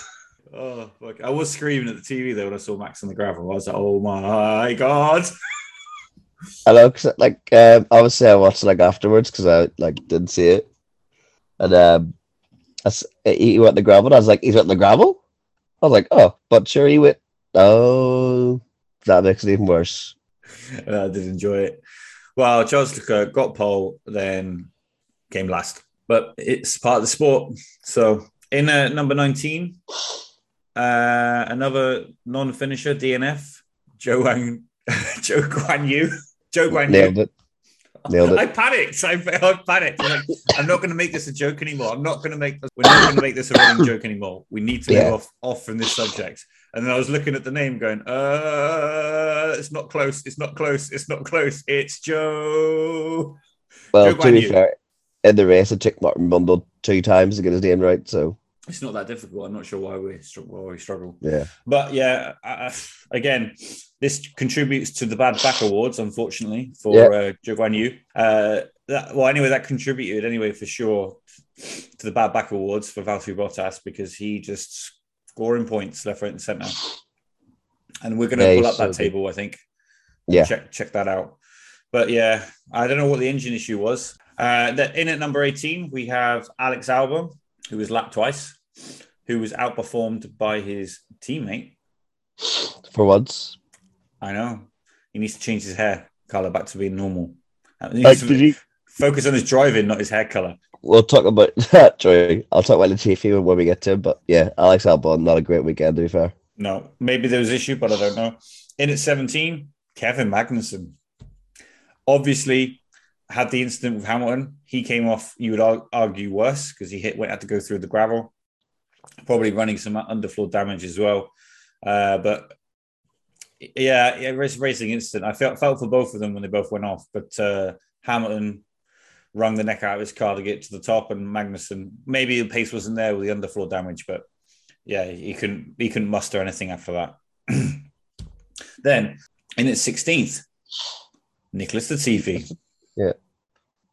oh, fuck. I was screaming at the TV though when I saw Max on the gravel. I was like, oh my god. I know, 'cause, like, um, obviously I watched it like afterwards because I like didn't see it. And um, I he went the gravel. And I was like, he's went the gravel. I was like, oh, but sure he went. Oh, that makes it even worse. I did enjoy it. Well, Charles Leclerc got pole, then came last, but it's part of the sport. So in uh, number 19, uh, another non-finisher DNF, Joe Wang, Joe Guan Yu, Joe Guan Nailed it. Nailed it. I panicked. I, I panicked. I'm, like, I'm not going to make this a joke anymore. I'm not going to make. this. We're not going to make this a running joke anymore. We need to Yeah. move off off from this subject. And then I was looking at the name, going, "Uh, it's not close. It's not close. It's not close. It's Joe." Well, Joe to be fair, in the race, it took Martin Brundle two times to get his name right. So, It's not that difficult. I'm not sure why we why we struggle. yeah. But yeah, uh, again, this contributes to the bad back awards, unfortunately, for Yeah. uh, Joe Guan Yu. Uh, that, well, anyway, that contributed anyway for sure to the bad back awards for Valtteri Bottas because he just scoring points left, right, and centre. And we're going to Yeah, pull up that good. table, I think. Yeah. check check that out. But yeah, I don't know what the engine issue was. Uh, that in at number 18, we have Alex Albon, who was lapped twice, who was outperformed by his teammate. For once. I know. He needs to change his hair color back to being normal. Uh, Like, to did you, focus on his driving, not his hair color. we'll talk about that, Joey. I'll talk about Latifi when we get to him. But yeah, Alex Albon, not a great weekend, to be fair. No, maybe there was issue, but I don't know. In at 17, Kevin Magnussen. Obviously, had the incident with Hamilton. He came off, you would argue, worse because he hit, went had to go through the gravel, probably running some underfloor damage as well. Uh, but yeah, yeah, race racing incident. I felt felt for both of them when they both went off, but uh, Hamilton wrung the neck out of his car to get to the top, and Magnussen maybe the pace wasn't there with the underfloor damage, but yeah, he couldn't he couldn't muster anything after that. then in its sixteenth, Nicholas the Latifi. Yeah.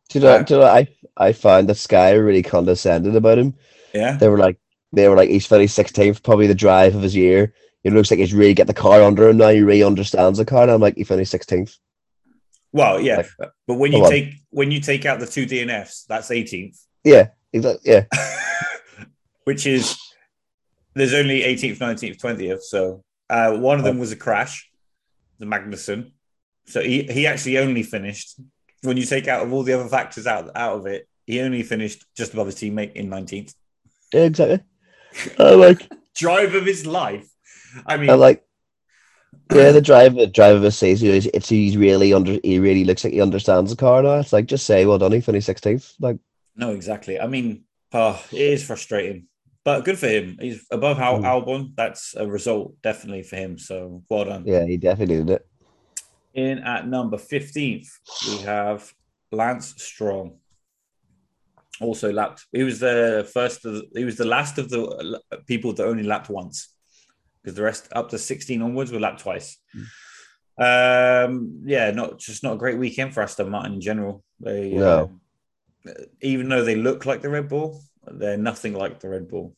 Do you know, do you know I I found that Sky really condescended about him. Yeah, They were like they were like he's finished sixteenth, probably the drive of his year. It looks like he's really get the car under him now. He really understands the car. And I'm like, he finished sixteenth. well, yeah, Like- but when you on. take when you take out the two DNFs, that's eighteenth, Yeah, exactly. Yeah, which is there's only eighteenth, nineteenth, twentieth. So uh, one of them was a crash, the Magnussen. So he he actually only finished when you take out of all the other factors out out of it. He only finished just above his teammate in nineteenth. yeah, exactly. I like, Drive of his life. I mean, I like. Yeah, the driver the drive of his season. It's, it's he's really under. He really looks like he understands the car now. It's like just say, well done, he finished sixteenth. Like, No, exactly. I mean, oh, it is frustrating, but good for him. He's above Al- Mm. Albon. That's a result, definitely for him. So well done. yeah, he definitely did it. In at number 15th, we have Lance Stroll. Also lapped. He was the first. Of he was the last of the uh, people that only lapped once, because the rest up to 16 onwards were lapped twice. Um, yeah, not just not a great weekend for Aston Martin in general. They No. uh, even though they look like the Red Bull, they're nothing like the Red Bull.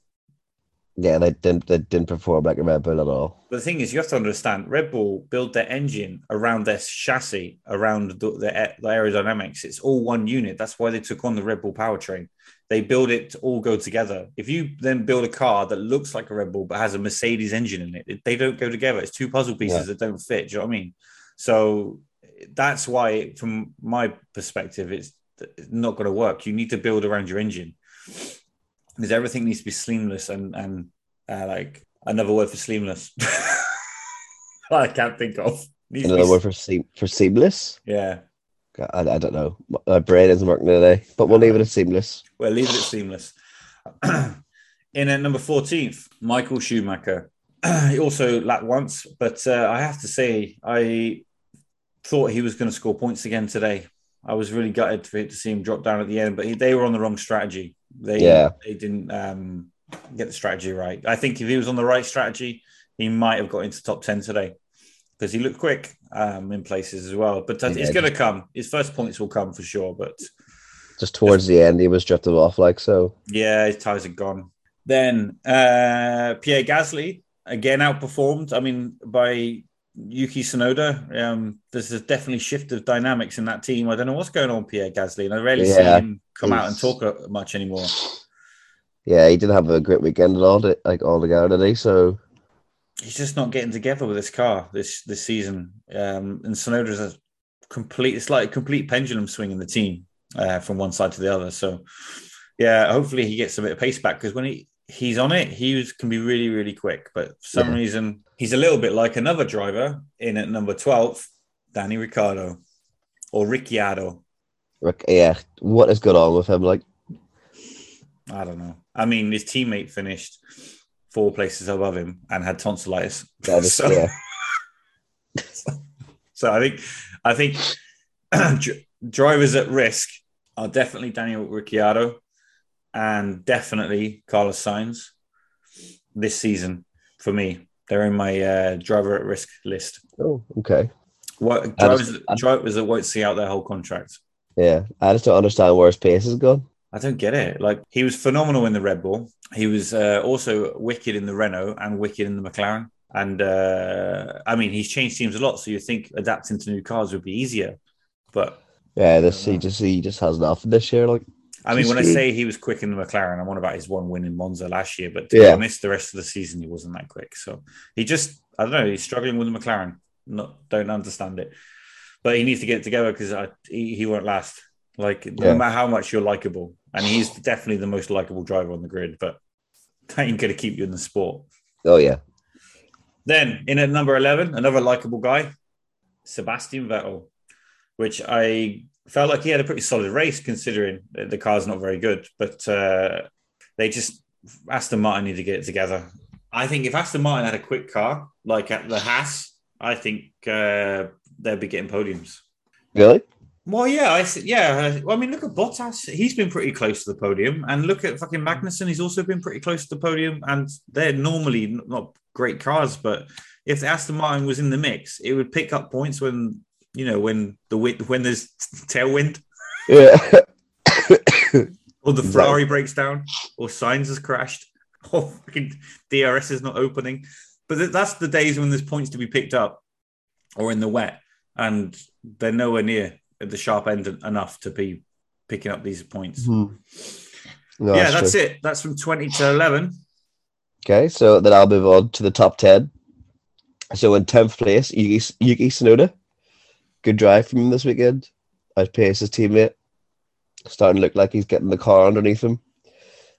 Yeah, they didn't. They didn't perform like a Red Bull at all. But the thing is, you have to understand, Red Bull build their engine around their chassis, around the, the, the aerodynamics. It's all one unit. That's why they took on the Red Bull powertrain. They build it to all go together. If you then build a car that looks like a Red Bull but has a Mercedes engine in it, they don't go together. It's two puzzle pieces Yeah. that don't fit. Do you know what I mean? So that's why, from my perspective, it's not going to work. You need to build around your engine because everything needs to be seamless and and uh, like another word for seamless. I can't think of. Needs Another be- word for se- for seamless. Yeah. I, I don't know. My brain isn't working today, but we'll leave it as seamless. Well, leave it at seamless. In at number 14th, Michael Schumacher. he also lapped once, but uh, I have to say, I thought he was going to score points again today. I was really gutted for it to see him drop down at the end, but he, they were on the wrong strategy. They, Yeah. they didn't um, get the strategy right. I think if he was on the right strategy, he might have got into top 10 today because he looked quick um, in places as well. But Yeah. it's going to come. His first points will come for sure, but Just towards the end, he was drifted off like so. Yeah, his tires are gone. Then uh, Pierre Gasly again outperformed. I mean, by Yuki Tsunoda. Um, there's a definitely shift of dynamics in that team. I don't know what's going on, Pierre Gasly, and I rarely Yeah, see him come out and talk uh, much anymore. Yeah, he did have a great weekend and all, like all together today. So He's just not getting together with this car this this season. Um, and Tsunoda's a complete. It's like a complete pendulum swing in the team uh, from one side to the other. So, yeah, hopefully he gets a bit of pace back because when he he's on it, he was, can be really really quick. But for some Yeah. reason, he's a little bit like another driver in at number twelve, Danny Ricciardo or Ricciardo. Rick, yeah, what is going on with him? Like, I don't know. I mean, his teammate finished four places above him and had tonsillitis. is, So- yeah, So I think I think drivers at risk are definitely Daniel Ricciardo and definitely Carlos Sainz this season for me. They're in my uh, driver at risk list. oh, okay, What drivers, just- drivers that won't see out their whole contract? yeah. I just don't understand where his pace is gone. I don't get it. Like he was phenomenal in the Red Bull. He was uh, also wicked in the Renault and wicked in the McLaren. And uh, I mean, he's changed teams a lot, so you think adapting to new cars would be easier. But Yeah, this he just he just has nothing this year. Like, I mean, when I say he was quick in the McLaren, I'm on about his one win in Monza last year. But to be Yeah. honest, the rest of the season he wasn't that quick. So he just, I don't know, he's struggling with the McLaren. Not, don't understand it. But he needs to get it together because he, he won't last. Like no matter how much you're likable, and he's definitely the most likable driver on the grid, but that ain't going to keep you in the sport. oh yeah, Then in at number 11, another likable guy, Sebastian Vettel, which I felt like he had a pretty solid race considering the car's not very good. But uh, they just, Aston Martin need to get it together. I think if Aston Martin had a quick car, like at the Haas, I think uh, they'd be getting podiums. really? Well, yeah, I s- yeah. Well, I mean, look at Bottas. He's been pretty close to the podium, and look at fucking Magnussen. He's also been pretty close to the podium, and they're normally not great cars. But if the Aston Martin was in the mix, it would pick up points when you know when the wind when there's tailwind Yeah. or the. Ferrari breaks down or Sainz has crashed or fucking DRS is not opening. But that's the days when there's points to be picked up or in the wet, and they're nowhere near at the sharp end enough to be picking up these points. Hmm. No, yeah, that's that's it. That's from 20 to 11. Okay, so then I'll move on to the top 10. So in 10th place, Yuki, Yuki Tsunoda. Good drive from him this weekend. Outpaced his teammate. Starting to look like he's getting the car underneath him.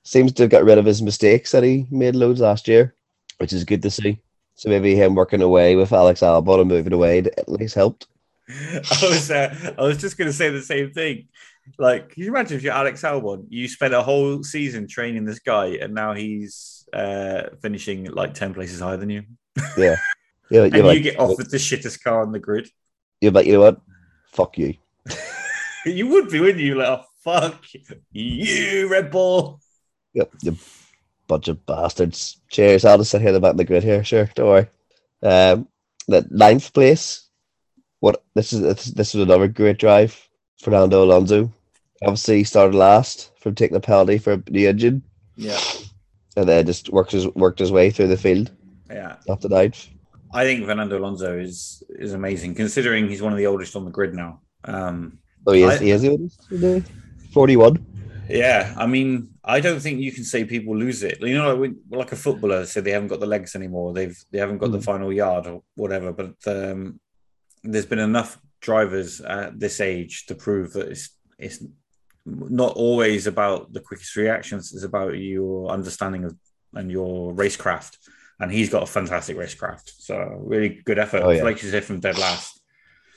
Seems to have got rid of his mistakes that he made loads last year, which is good to see. So maybe him working away with Alex Albon and moving away at least helped. I was uh, I was just going to say the same thing. Like, can you imagine if you're Alex Albon, you spent a whole season training this guy, and now he's uh, finishing like 10 places higher than you? Yeah. Yeah, And you're you like, get offered the shittest car on the grid. You're like, you know what? Fuck you. You would be, wouldn't you? Like, oh, fuck you, Red Bull. Yep, you bunch of bastards. Cheers. I'll just sit here in the back of the grid here. Sure, don't worry. Um, the ninth place. What this is this, this was another great drive. Fernando Alonso. Obviously, he started last from taking the penalty for the engine, Yeah, and then just worked his worked his way through the field yeah. to ninth. I think Fernando Alonso is is amazing, considering he's one of the oldest on the grid now. Um, Oh, he is. I- he is the oldest today. Forty-one. Yeah, I mean, I don't think you can say people lose it. You know, like, when, like a footballer said, they haven't got the legs anymore. They've they haven't got the Mm. final yard or whatever. But um, there's been enough drivers at this age to prove that it's it's not always about the quickest reactions. It's about your understanding of and your racecraft. And he's got a fantastic racecraft. So really good effort. Oh, yeah. Like you said, from dead last.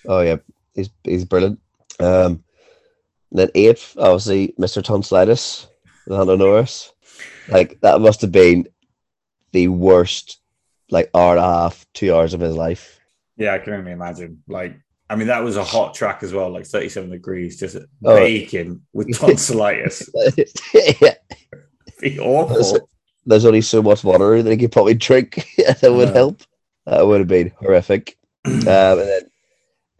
Oh yeah, he's he's brilliant. Um, then eighth, obviously, Mr. Tonsillitis, Lando Norris. Like that must have been the worst, like hour and a half, two hours of his life. Yeah, I can only imagine. Like, I mean, that was a hot track as well, like 37 degrees, just Oh. baking with tonsillitis. yeah, Be awful. There's only so much water that he could probably drink that would Yeah. help. That would have been horrific. um, and then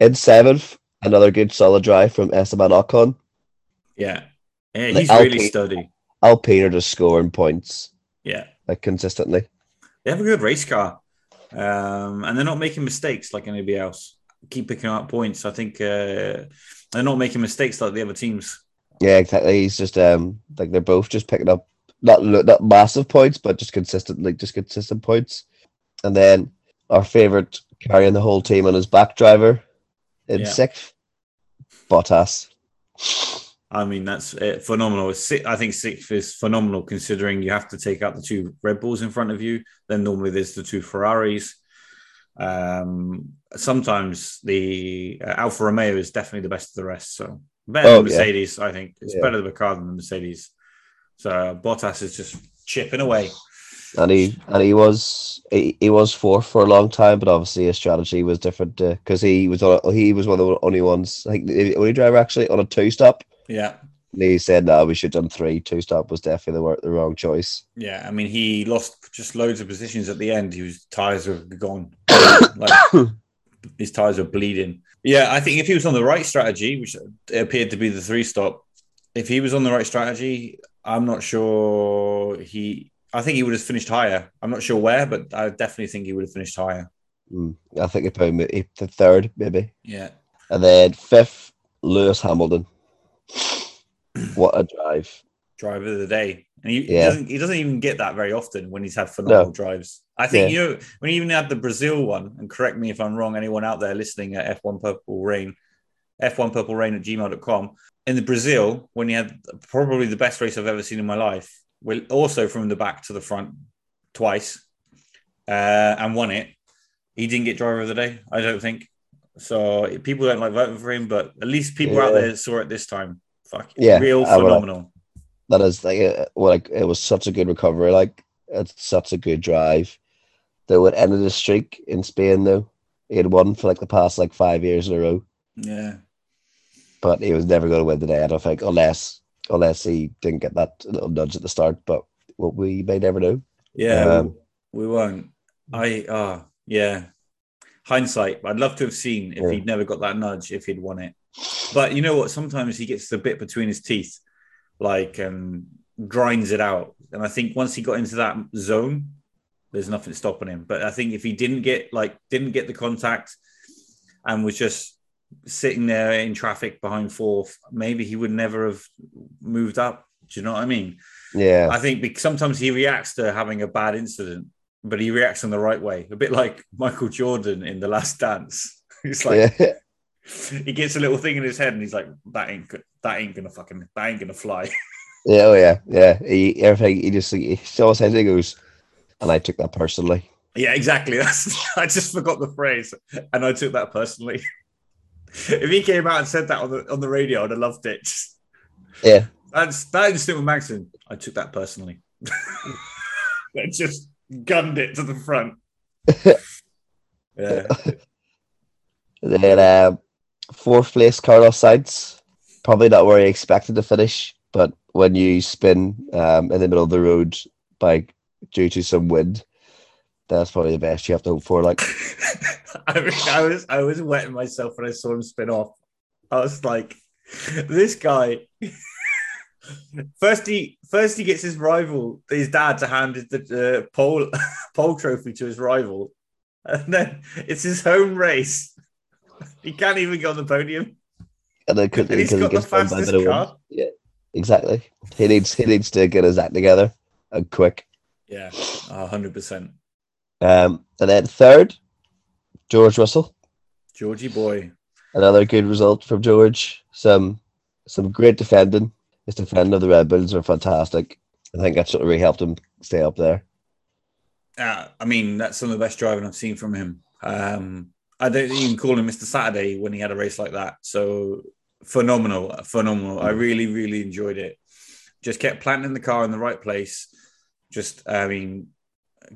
in seventh, another good solid drive from Esteban Ocon. Yeah. Yeah, Like he's really Alpine- sturdy. Alpine are just scoring points Yeah. like consistently. They have a good race car. Um, and they're not making mistakes like anybody else. Keep picking up points. I think uh, they're not making mistakes like the other teams. Yeah, exactly. He's just um like they're both just picking up not not massive points, but just consistent like just consistent points. And then our favorite carrying the whole team on his back driver in Yeah. sixth, Bottas. I mean, that's uh, phenomenal. I think sixth is phenomenal considering you have to take out the two Red Bulls in front of you. Then normally there's the two Ferraris. Um, sometimes the uh, Alfa Romeo is definitely the best of the rest. So better Oh, than yeah. Mercedes, I think. It's Yeah. better the car than the Mercedes. So Bottas is just chipping away. And he and he was he, he was fourth for a long time, but obviously his strategy was different uh, because he was on a, he was one of the only ones I think the only driver actually on a two stop. Yeah. And he said no, we should have done three. Two stop was definitely the, the wrong choice. Yeah, I mean, he lost just loads of positions at the end. His tires were gone. like his tires were bleeding. Yeah, I think if he was on the right strategy, which appeared to be the three stop, if he was on the right strategy, I'm not sure he. I think he would have finished higher. I'm not sure where, but I definitely think he would have finished higher. Mm, I think he put him the third maybe. Yeah, And then fifth, Lewis Hamilton. What a drive. driver of the day, and he, he doesn't. He doesn't even get that very often when he's had phenomenal drives. I think you know when he even had the Brazil one. And correct me if I'm wrong. Anyone out there listening at F1 Purple Rain, F1 Purple Rain at gmail.com. In the Brazil, when he had probably the best race I've ever seen in my life, well, also from the back to the front twice, uh, and won it. He didn't get driver of the day. I don't think. So people don't like voting for him, but at least people out there saw it this time. Fuck, Yeah, real phenomenal. That is like uh, well, like it was such a good recovery. Like it's such a good drive. Though it ended the streak in Spain though. He had won for like the past like five years in a row. Yeah. But he was never going to win today. I don't think, unless unless he didn't get that little nudge at the start. But what we may never know. Yeah, Um, we, won't. I ah yeah. Hindsight. I'd love to have seen if Yeah. he'd never got that nudge if he'd won it. But you know what? Sometimes he gets the bit between his teeth, like um grinds it out. And I think once he got into that zone, there's nothing stopping him. But I think if he didn't get like didn't get the contact and was just sitting there in traffic behind fourth, maybe he would never have moved up. Do you know what I mean? Yeah, I think sometimes he reacts to having a bad incident, but he reacts in the right way. A bit like Michael Jordan in The Last Dance. It's like yeah, he gets a little thing in his head, and he's like, "That ain't. That ain't gonna fucking. That ain't gonna fly." yeah, oh yeah, yeah. He everything he just he always says he goes, and I took that personally. yeah, exactly. That's. I just forgot the phrase, and I took that personally. If he came out and said that on the on the radio, I'd have loved it. Yeah, That's that instant with Maxon. I took that personally. they just gunned it to the front. Yeah. Then um, fourth place Carlos Sainz, probably not where he expected to finish, but when you spin um, in the middle of the road by due to some wind, that's probably the best you have to hope for. Like, I, mean, I was I was wetting myself when I saw him spin off. I was like, this guy. First he first he gets his rival, his dad, to hand the uh, pole pole trophy to his rival, and then it's his home race. He can't even get on the podium, and then he's because he gets done by the car. Yeah, exactly. He needs he needs to get his act together and quick. Yeah, hundred percent. Um, and then third, George Russell. Georgie boy. Another good result from George. Some some great defending. His defending of the Red Bulls are fantastic. I think that's what really helped him stay up there. Uh, I mean, that's some of the best driving I've seen from him. Um, I don't even call him Mr. Saturday when he had a race like that. So phenomenal, phenomenal. I really, really enjoyed it. Just kept planting the car in the right place. Just, I mean,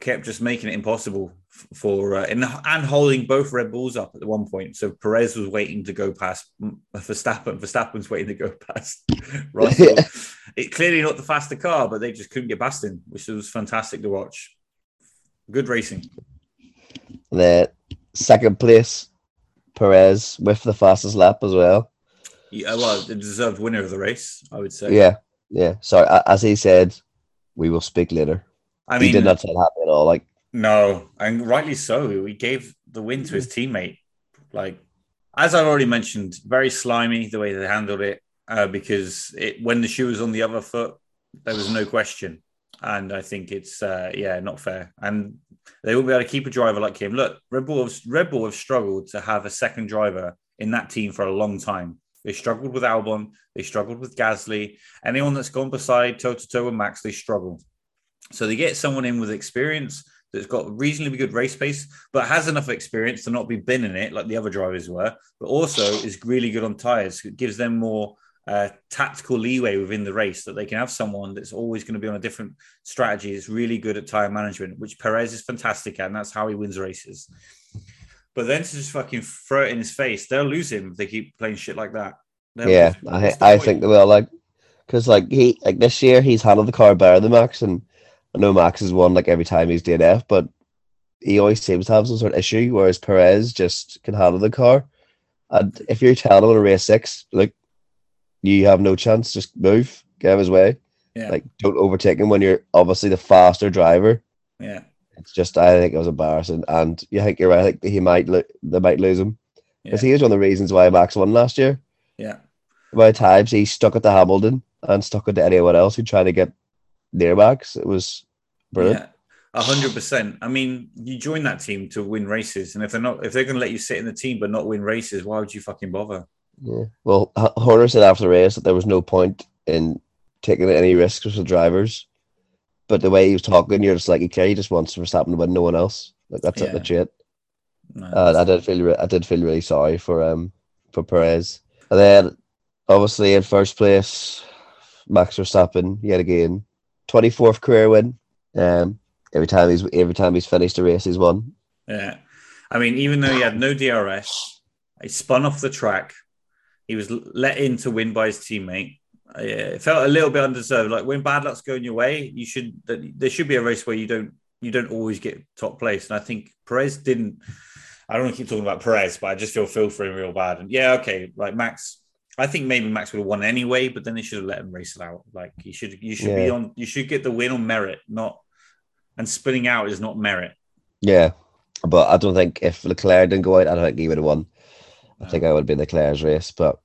kept just making it impossible for uh, and, and holding both Red Bulls up at the one point. So Perez was waiting to go past Verstappen. Verstappen's waiting to go past Russell. it clearly not the faster car, but they just couldn't get past him, which was fantastic to watch. Good racing. The second place, Perez with the fastest lap as well. Yeah, well, the deserved winner of the race, I would say. Yeah, yeah. So as he said, we will speak later. I he mean, did not sound happy at all. Like, no, and rightly so. He gave the win to his teammate. Like, as I've already mentioned, very slimy the way they handled it uh, because it when the shoe was on the other foot, there was no question. And I think it's uh, yeah, not fair. And they won't be able to keep a driver like him. Look, Red Bull, have, Red Bull have struggled to have a second driver in that team for a long time. They struggled with Albon. They struggled with Gasly. Anyone that's gone beside toe to toe with Max, they struggle. So they get someone in with experience that's got reasonably good race pace, but has enough experience to not be binning it like the other drivers were, but also is really good on tires. It gives them more uh, tactical leeway within the race that they can have someone that's always going to be on a different strategy. Is really good at tire management, which Perez is fantastic at, and that's how he wins races. But then to just fucking throw it in his face, they'll lose him if they keep playing shit like that. They'll yeah, I I point? think they will. Like, because like he like this year he's handled the car better than Max, and I know Max has won like every time he's DNF, but he always seems to have some sort of issue, whereas Perez just can handle the car. And if you're telling him in a race six, like you have no chance, just move, get out of his way. Yeah. Like don't overtake him when you're obviously the faster driver. yeah, It's just I think it was embarrassing, and you think you're right. I think he might lo- they might lose him because yeah, he was one of the reasons why Max won last year. yeah. By times he stuck at the Hamilton and stuck at to anyone else who tried to get Max. It was brilliant. Yeah, a hundred percent. I mean, you join that team to win races, and if they're not, if they're going to let you sit in the team but not win races, why would you fucking bother? Yeah. Well, Horner said after the race that there was no point in taking any risks with the drivers, but the way he was talking, you're just like, okay, he just wants Verstappen to win, no one else. Like that's Yeah. it, legit. No, Uh, I did feel, re- I did feel really sorry for um for Perez, and then obviously in first place, Max Verstappen yet again, twenty fourth career win. Um, every time he's every time he's finished a race, he's won. yeah. I mean, even though he had no DRS, he spun off the track, He was let in to win by his teammate. Uh, yeah, it felt a little bit undeserved. Like when bad luck's going your way, you should there should be a race where you don't you don't always get top place. And I think Perez didn't. I don't want to keep talking about Perez, but I just feel feel for him real bad. And yeah, okay, like Max. I think maybe Max would have won anyway, but then they should have let him race it out. Like you should, you should be on. You should get the win on merit, not. And spinning out is not merit. Yeah, but I don't think if Leclerc didn't go out, I don't think he would have won. I think I would have been Leclerc's race, but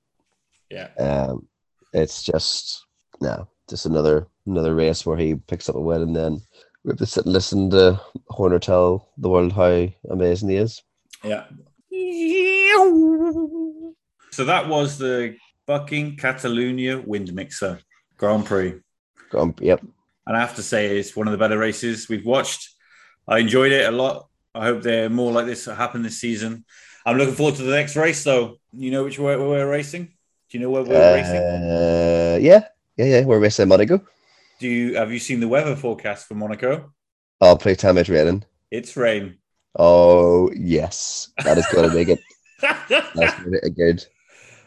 Yeah, um, it's just no, just another another race where he picks up a win, and then we have to sit and listen to Horner tell the world how amazing he is. yeah. So that was the fucking Catalunya Wind Mixer Grand Prix. Um, yep, And I have to say, it's one of the better races we've watched. I enjoyed it a lot. I hope they're more like this happen this season. I'm looking forward to the next race, though. You know which way we're racing? Do you know where we're racing? uh, yeah, yeah, yeah. We're racing Monaco. Do you have you seen the weather forecast for Monaco? I'll play time it's raining. It's rain. Oh yes, that is going to make it. That's going to make it good.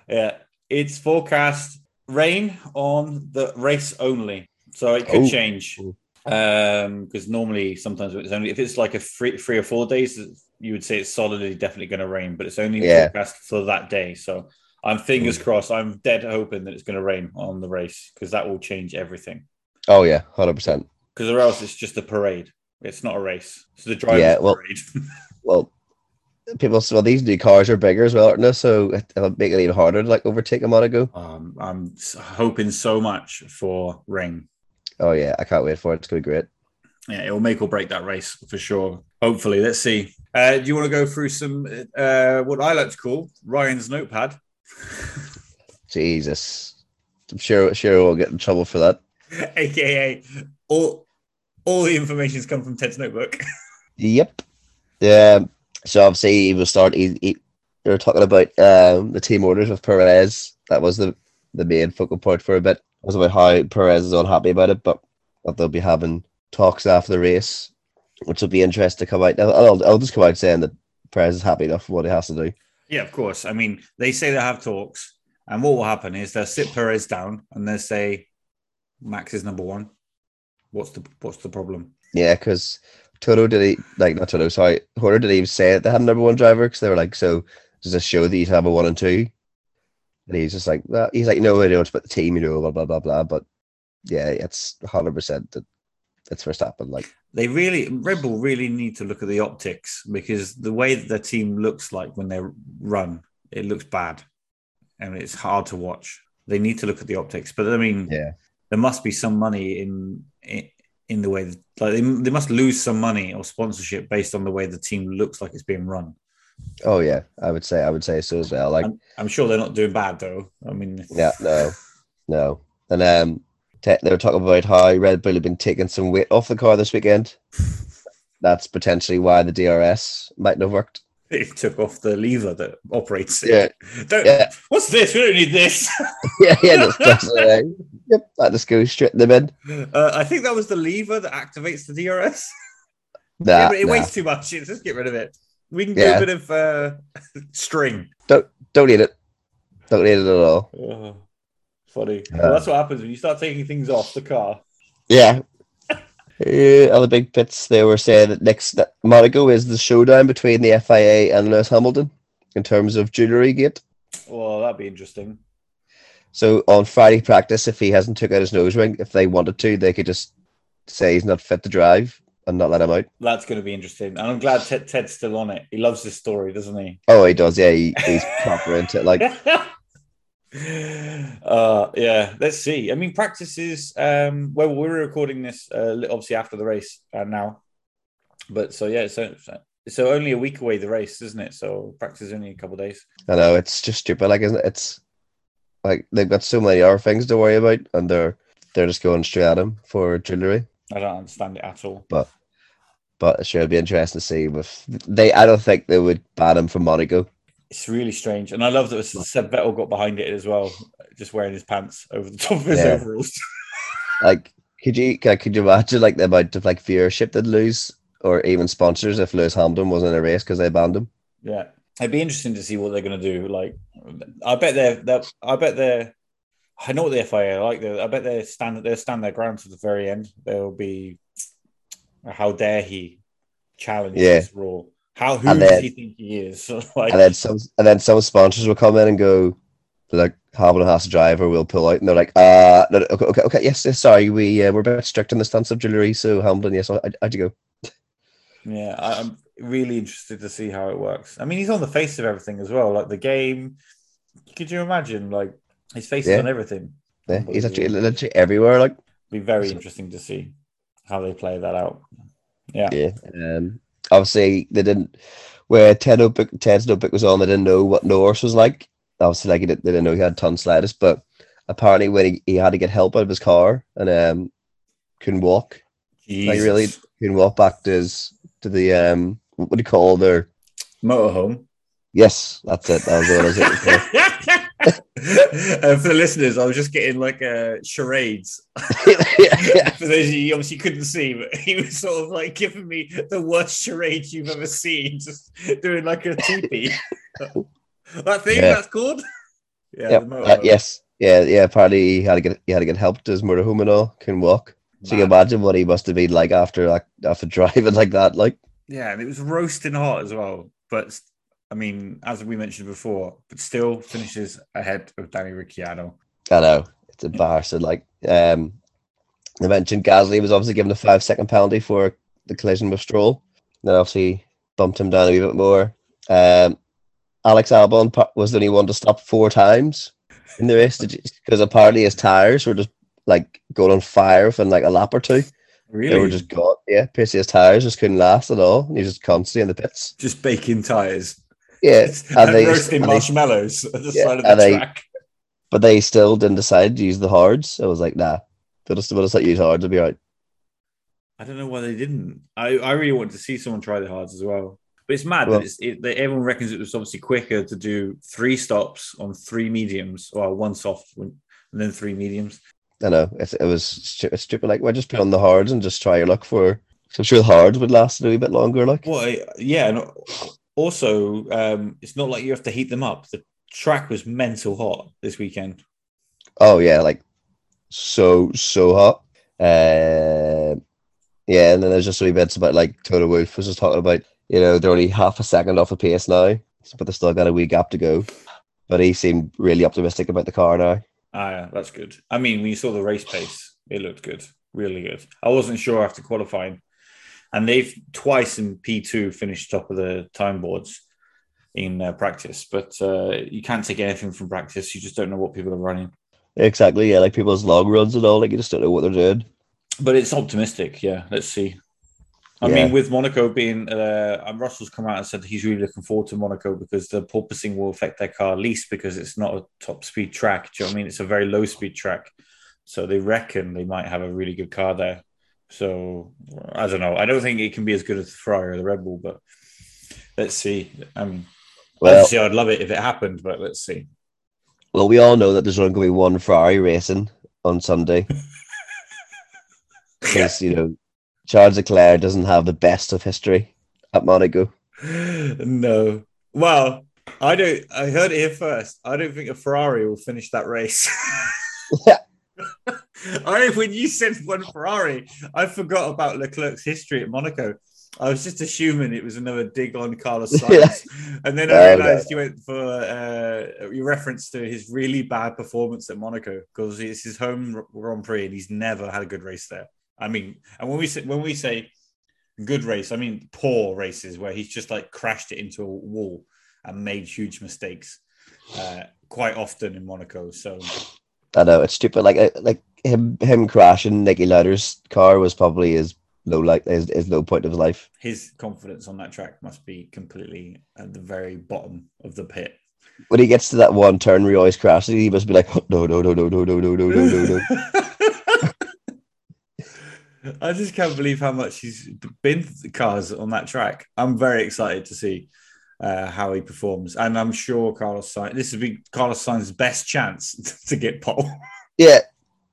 Yeah, it's forecast rain on the race only, so it could Oh. change. Um, because normally sometimes it's only if it's like a three, three or four days, you would say it's solidly definitely going to rain, but it's only Yeah. forecast for that day. So I'm fingers crossed. I'm dead hoping that it's going to rain on the race because that will change everything. Oh yeah, hundred percent. Because or else it's just a parade. It's not a race. It's the driver's Yeah, well- parade. Well, people. Say, well, these new cars are bigger as well, aren't they? So it- it'll make it even harder to like overtake a Monaco. um, I'm hoping so much for rain. Oh yeah, I can't wait for it. It's gonna be great. yeah, it will make or break that race for sure. Hopefully, let's see. Uh, do you want to go through some uh, what I like to call Ryan's notepad, Jesus, I'm sure sure we'll get in trouble for that. aka all all the information's come from Ted's notebook. Yep. Um, so obviously he will start. He, he, they were talking about um, the team orders with Perez. That was the the main focal point for a bit. It was about how Perez is unhappy about it, but that they'll be having talks after the race, which will be interesting to come out. I'll, I'll, I'll just come out saying that Perez is happy enough for what he has to do. yeah, of course. I mean, they say they have talks, and what will happen is they'll sit Perez down and they'll say Max is number one. What's the what's the problem? Yeah, because Toto did he like not Toto, sorry, Horner did he even say it. they had a number one driver because they were like, so does this show that you have a one and two? And he's just like, well, he's like, no, I don't know it's about the team, you know, blah blah blah blah. But yeah, it's hundred percent that it's first Verstappen. Like, They really Red Bull really need to look at the optics because the way that their team looks like when they run, it looks bad, and it's hard to watch. They need to look at the optics, but I mean, yeah, there must be some money in in, in the way that like they, they must lose some money or sponsorship based on the way the team looks like it's being run. oh yeah, I would say I would say so as well. Like, I'm, I'm sure they're not doing bad though. I mean, yeah, no, no, and um, te- they were talking about how Red Bull had been taking some weight off the car this weekend. That's potentially why the DRS mightn't have worked. They took off the lever that operates it. Yeah, Don't, yeah. What's this? We don't need this. yeah, yeah. That's, that's, uh, yep, that just goes straight in the bin. Uh, I think that was the lever that activates the DRS. Nah, yeah, but it nah. weighs too much. Let's just get rid of it. We can do Yeah. a bit of uh, string. Don't need it. Don't need it at all. Oh, funny. Uh, well, that's what happens when you start taking things off the car. Yeah. Uh, other big bits, they were saying that next that Monaco is the showdown between the FIA and Lewis Hamilton in terms of jewellery gate. Well, that'd be interesting. So on Friday practice, if he hasn't took out his nose ring, if they wanted to, they could just say he's not fit to drive and not let him out. That's going to be interesting. And I'm glad Ted, Ted's still on it. He loves this story, doesn't he? Oh, he does. Yeah, he, he's proper into it. Like, uh yeah let's see i mean practices um well we're recording this uh, obviously after the race uh, now but so yeah so so only a week away the race isn't it so practice only a couple of days I know it's just stupid. Like, isn't it? It's like they've got so many other things to worry about, and they're they're just going straight at him for jewellery. i don't understand it at all But but sure it'd be interesting to see if they. I don't think they would ban him from Monaco. It's really strange and i love that seb vettel got behind it as well just wearing his pants over the top of his Yeah. overalls Like, could you could you imagine like the amount of like viewership they'd lose, or even sponsors if Lewis Hamilton wasn't in a race because they banned him? yeah it'd be interesting to see what they're going to do like I bet they're, they're I bet they're I know what the FIA like. I bet they stand they'll stand their ground to the very end. They'll be how dare he challenge Yeah. this rule? How who And does then- he think he is? like and then some and then some sponsors will come in and go like Hamilton has to drive or we'll pull out and they're like uh no, okay okay okay yes, yes sorry we uh, we're a bit strict on the stance of jewelry so Hamilton yes I, how'd you go Yeah, I- I'm really interested to see how it works. I mean, he's on the face of everything as well, like the game. Could you imagine, like his face is Yeah. on everything? yeah, he's actually literally everywhere like Be very So- interesting to see how they play that out. Yeah, yeah um obviously they didn't where Ted Notebook Ted's notebook was on they didn't know what Norris was like obviously like he didn't, they didn't know he had tonsillitis but apparently when he, he had to get help out of his car and um couldn't walk Like, really? Jesus. couldn't walk back to his to the um what do you call their motorhome. yes that's it that was what I was. uh, for the listeners, I was just getting like uh, charades. yeah. For those of you obviously couldn't see, but he was sort of like giving me the worst charade you've ever seen, just doing like a teepee. that thing Yeah. that's called? Yeah, Yep, uh, yes, yeah, yeah. Apparently, he had to get he had to get help to his motorhome and all. Couldn't walk. So you can imagine what he must have been like after like after driving like that. Like, Yeah, and it was roasting hot as well. But I mean, as we mentioned before, but still finishes ahead of Danny Ricciardo. I know it's embarrassing. Like, um, they mentioned Gasly was obviously given a five second penalty for the collision with Stroll. Then obviously bumped him down a wee bit more. Um, Alex Albon was the only one to stop four times in the race because apparently his tires were just like going on fire within like a lap or two. Really? They were just gone. Yeah, Pacey's tires just couldn't last at all. He was just constantly in the pits. just baking tires. Yeah, and and they, roasting and they- marshmallows at the Yeah, side of the they- track. but they still didn't decide to use the hards. I was like, nah, they'll just, we'll just let you use hards. It'll be right. I don't know why they didn't. I, I really want to see someone try the hards as well. But it's mad Well- that it's, it, that everyone reckons it was obviously quicker to do three stops on three mediums, or one soft and then three mediums. I know it's, it was stu- it's stupid. Like, why just put on the hards and just try your luck for? So I'm sure the hards would last a wee bit longer. Like, Well, yeah, and also um, it's not like you have to heat them up. The track was mental hot this weekend. oh yeah, like so so hot. Uh, yeah, and then there's just wee bits about like Toto Wolff was just talking about. You know, they're only half a second off the pace now, but they still got a wee gap to go. But he seemed really optimistic about the car now. Ah, yeah, that's good. I mean, when you saw the race pace, it looked good, really good. I wasn't sure after qualifying, and they've twice in P two finished top of the time boards in uh, practice. But uh, you can't take anything from practice. You just don't know what people are running. Exactly, yeah, like people's long runs and all, like you just don't know what they're doing. But it's optimistic. Yeah, let's see. I Yeah. mean, with Monaco being, uh, and Russell's come out and said he's really looking forward to Monaco because the porpoising will affect their car least because it's not a top speed track. Do you know what I mean? It's a very low speed track. So they reckon they might have a really good car there. So I don't know. I don't think it can be as good as the Ferrari or the Red Bull, but let's see. Um, I mean, Well, obviously, I'd love it if it happened, but let's see. well, we all know that there's only going to be one Ferrari racing on Sunday because you know Charles Leclerc doesn't have the best of history at Monaco. no. Well, I don't. I heard it here first. I don't think a Ferrari will finish that race. I when you said one Ferrari, I forgot about Leclerc's history at Monaco. I was just assuming it was another dig on Carlos Sainz, and then I No, no. realized you went for uh, your reference to his really bad performance at Monaco because it's his home Grand Prix and he's never had a good race there. I mean, and when we say when we say good race, I mean poor races where he's just like crashed it into a wall and made huge mistakes uh, quite often in Monaco. So I know it's stupid. Like uh, like him him crashing Niki Lauda's car was probably his low like his, his low point of his life. his confidence on that track must be completely at the very bottom of the pit. When he gets to that one turn where he always crashes, he must be like, no, no, no, no, no, no, no, no, no, no, no. I just can't believe how much he's been cars on that track. I'm very excited to see uh, how he performs, and I'm sure Carlos Sainz. This will be Carlos Sainz's best chance to get pole, Yeah,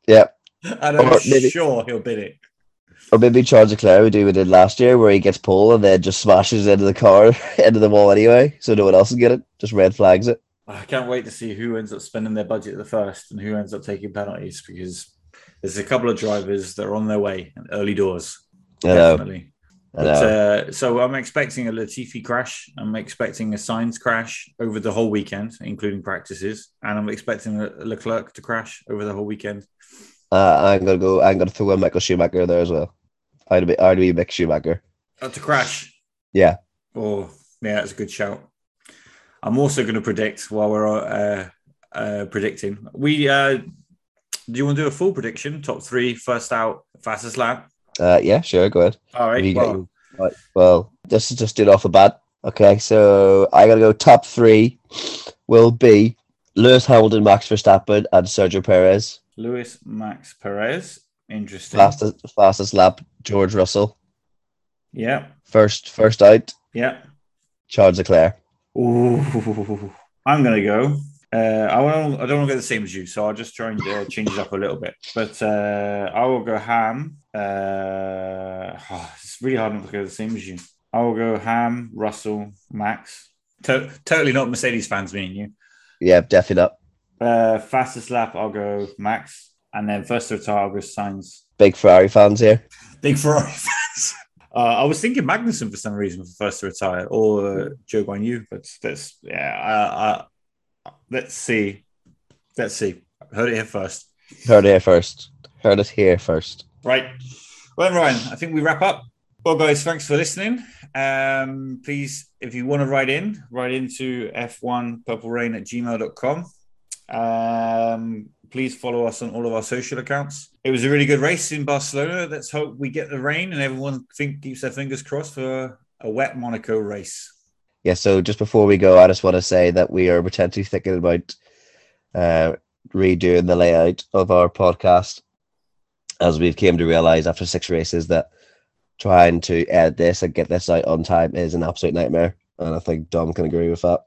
yeah. and I'm Or maybe- sure he'll bid it. Or maybe Charles Leclerc would do what he did last year, where he gets pole and then just smashes into the car, into the wall anyway, so no one else can get it. Just red flags it. I can't wait to see who ends up spending their budget the first and who ends up taking penalties because there's a couple of drivers that are on their way and early doors. I know. Definitely. But, uh, so I'm expecting a Latifi crash. I'm expecting a Sainz crash over the whole weekend, including practices, and I'm expecting a Leclerc to crash over the whole weekend. Uh, I'm gonna go. I'm gonna throw in Michael Schumacher there as well. I'd be. I'd be Mick Schumacher. Uh, to crash. Yeah. Oh, yeah, that's a good shout. I'm also going to predict while we're uh, uh, predicting. We uh, do you want to do a full prediction? Top three, first out, fastest lap. Uh, yeah, sure. Go ahead. All right. Well, got- right, well, this is just it off the bat. Okay, so I gotta go. Top three will be Lewis Hamilton, Max Verstappen, and Sergio Perez. Lewis Max Perez. Interesting. Fastest, fastest lap, George Russell. Yeah. First, first out, Yeah. Charles Leclerc. Ooh, I'm gonna go. Uh, I want. I don't want to go the same as you, so I'll just try and uh, change it up a little bit. But uh, I will go Ham. Uh, oh, it's really hard not to go the same as you. I will go Ham, Russell, Max. To- totally not Mercedes fans, me and you. Yeah, definitely not. Uh, fastest lap, I'll go Max, and then first to retire, I'll go Sainz. Big Ferrari fans here. Big Ferrari fans. Uh, I was thinking Magnussen for some reason for first to retire, or uh, Zhou Guanyu, but that's yeah. I, I, let's see, let's see. Heard it here first, Heard it here first. Heard it here first. Right? Well, Ryan, I think we wrap up. Well, guys, thanks for listening. Um, please, if you want to write in, write into f1purplerain at gmail.com. Um, please follow us on all of our social accounts. It was a really good race in Barcelona. Let's hope we get the rain and everyone think, keeps their fingers crossed for a wet Monaco race. Yeah, so just before we go, I just want to say that we are potentially thinking about uh, redoing the layout of our podcast as we've came to realize after six races that trying to edit this and get this out on time is an absolute nightmare. And I think Dom can agree with that.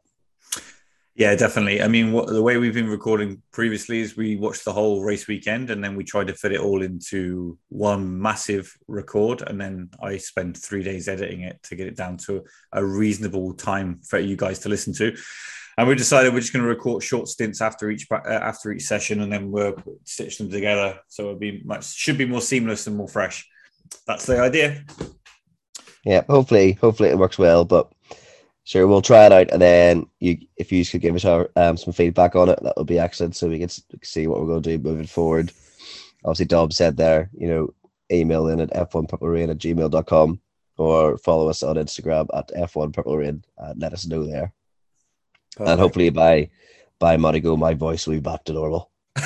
Yeah, definitely. I mean, what, the way we've been recording previously is we watched the whole race weekend and then we tried to fit it all into one massive record. And then I spent three days editing it to get it down to a reasonable time for you guys to listen to. And we decided we're just going to record short stints after each uh, after each session, and then we'll stitch them together. So it'll be much should be more seamless and more fresh. That's the idea. Yeah, hopefully, hopefully it works well. But sure, we'll try it out, and then you, if you could give us our um, some feedback on it, that would be excellent, so we can see what we're going to do moving forward. Obviously, Dom said there, you know, email in at f1purplerain at gmail.com or follow us on Instagram at f1purplerain and let us know there. And hopefully by by Monaco, my voice will be back to normal.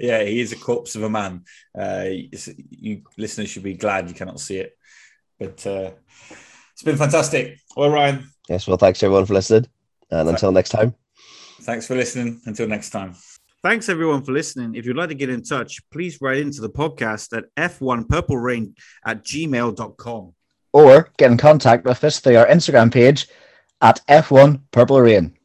yeah, he is a corpse of a man. Uh, you listeners should be glad you cannot see it, but uh, it's been fantastic. Well, Ryan, Yes, well, thanks everyone for listening, and until next time. thanks for listening. Until next time. Thanks everyone for listening. If you'd like to get in touch, please write into the podcast at f1purplerain at gmail.com. Or get in contact with us through our Instagram page at F1 Purple Rain.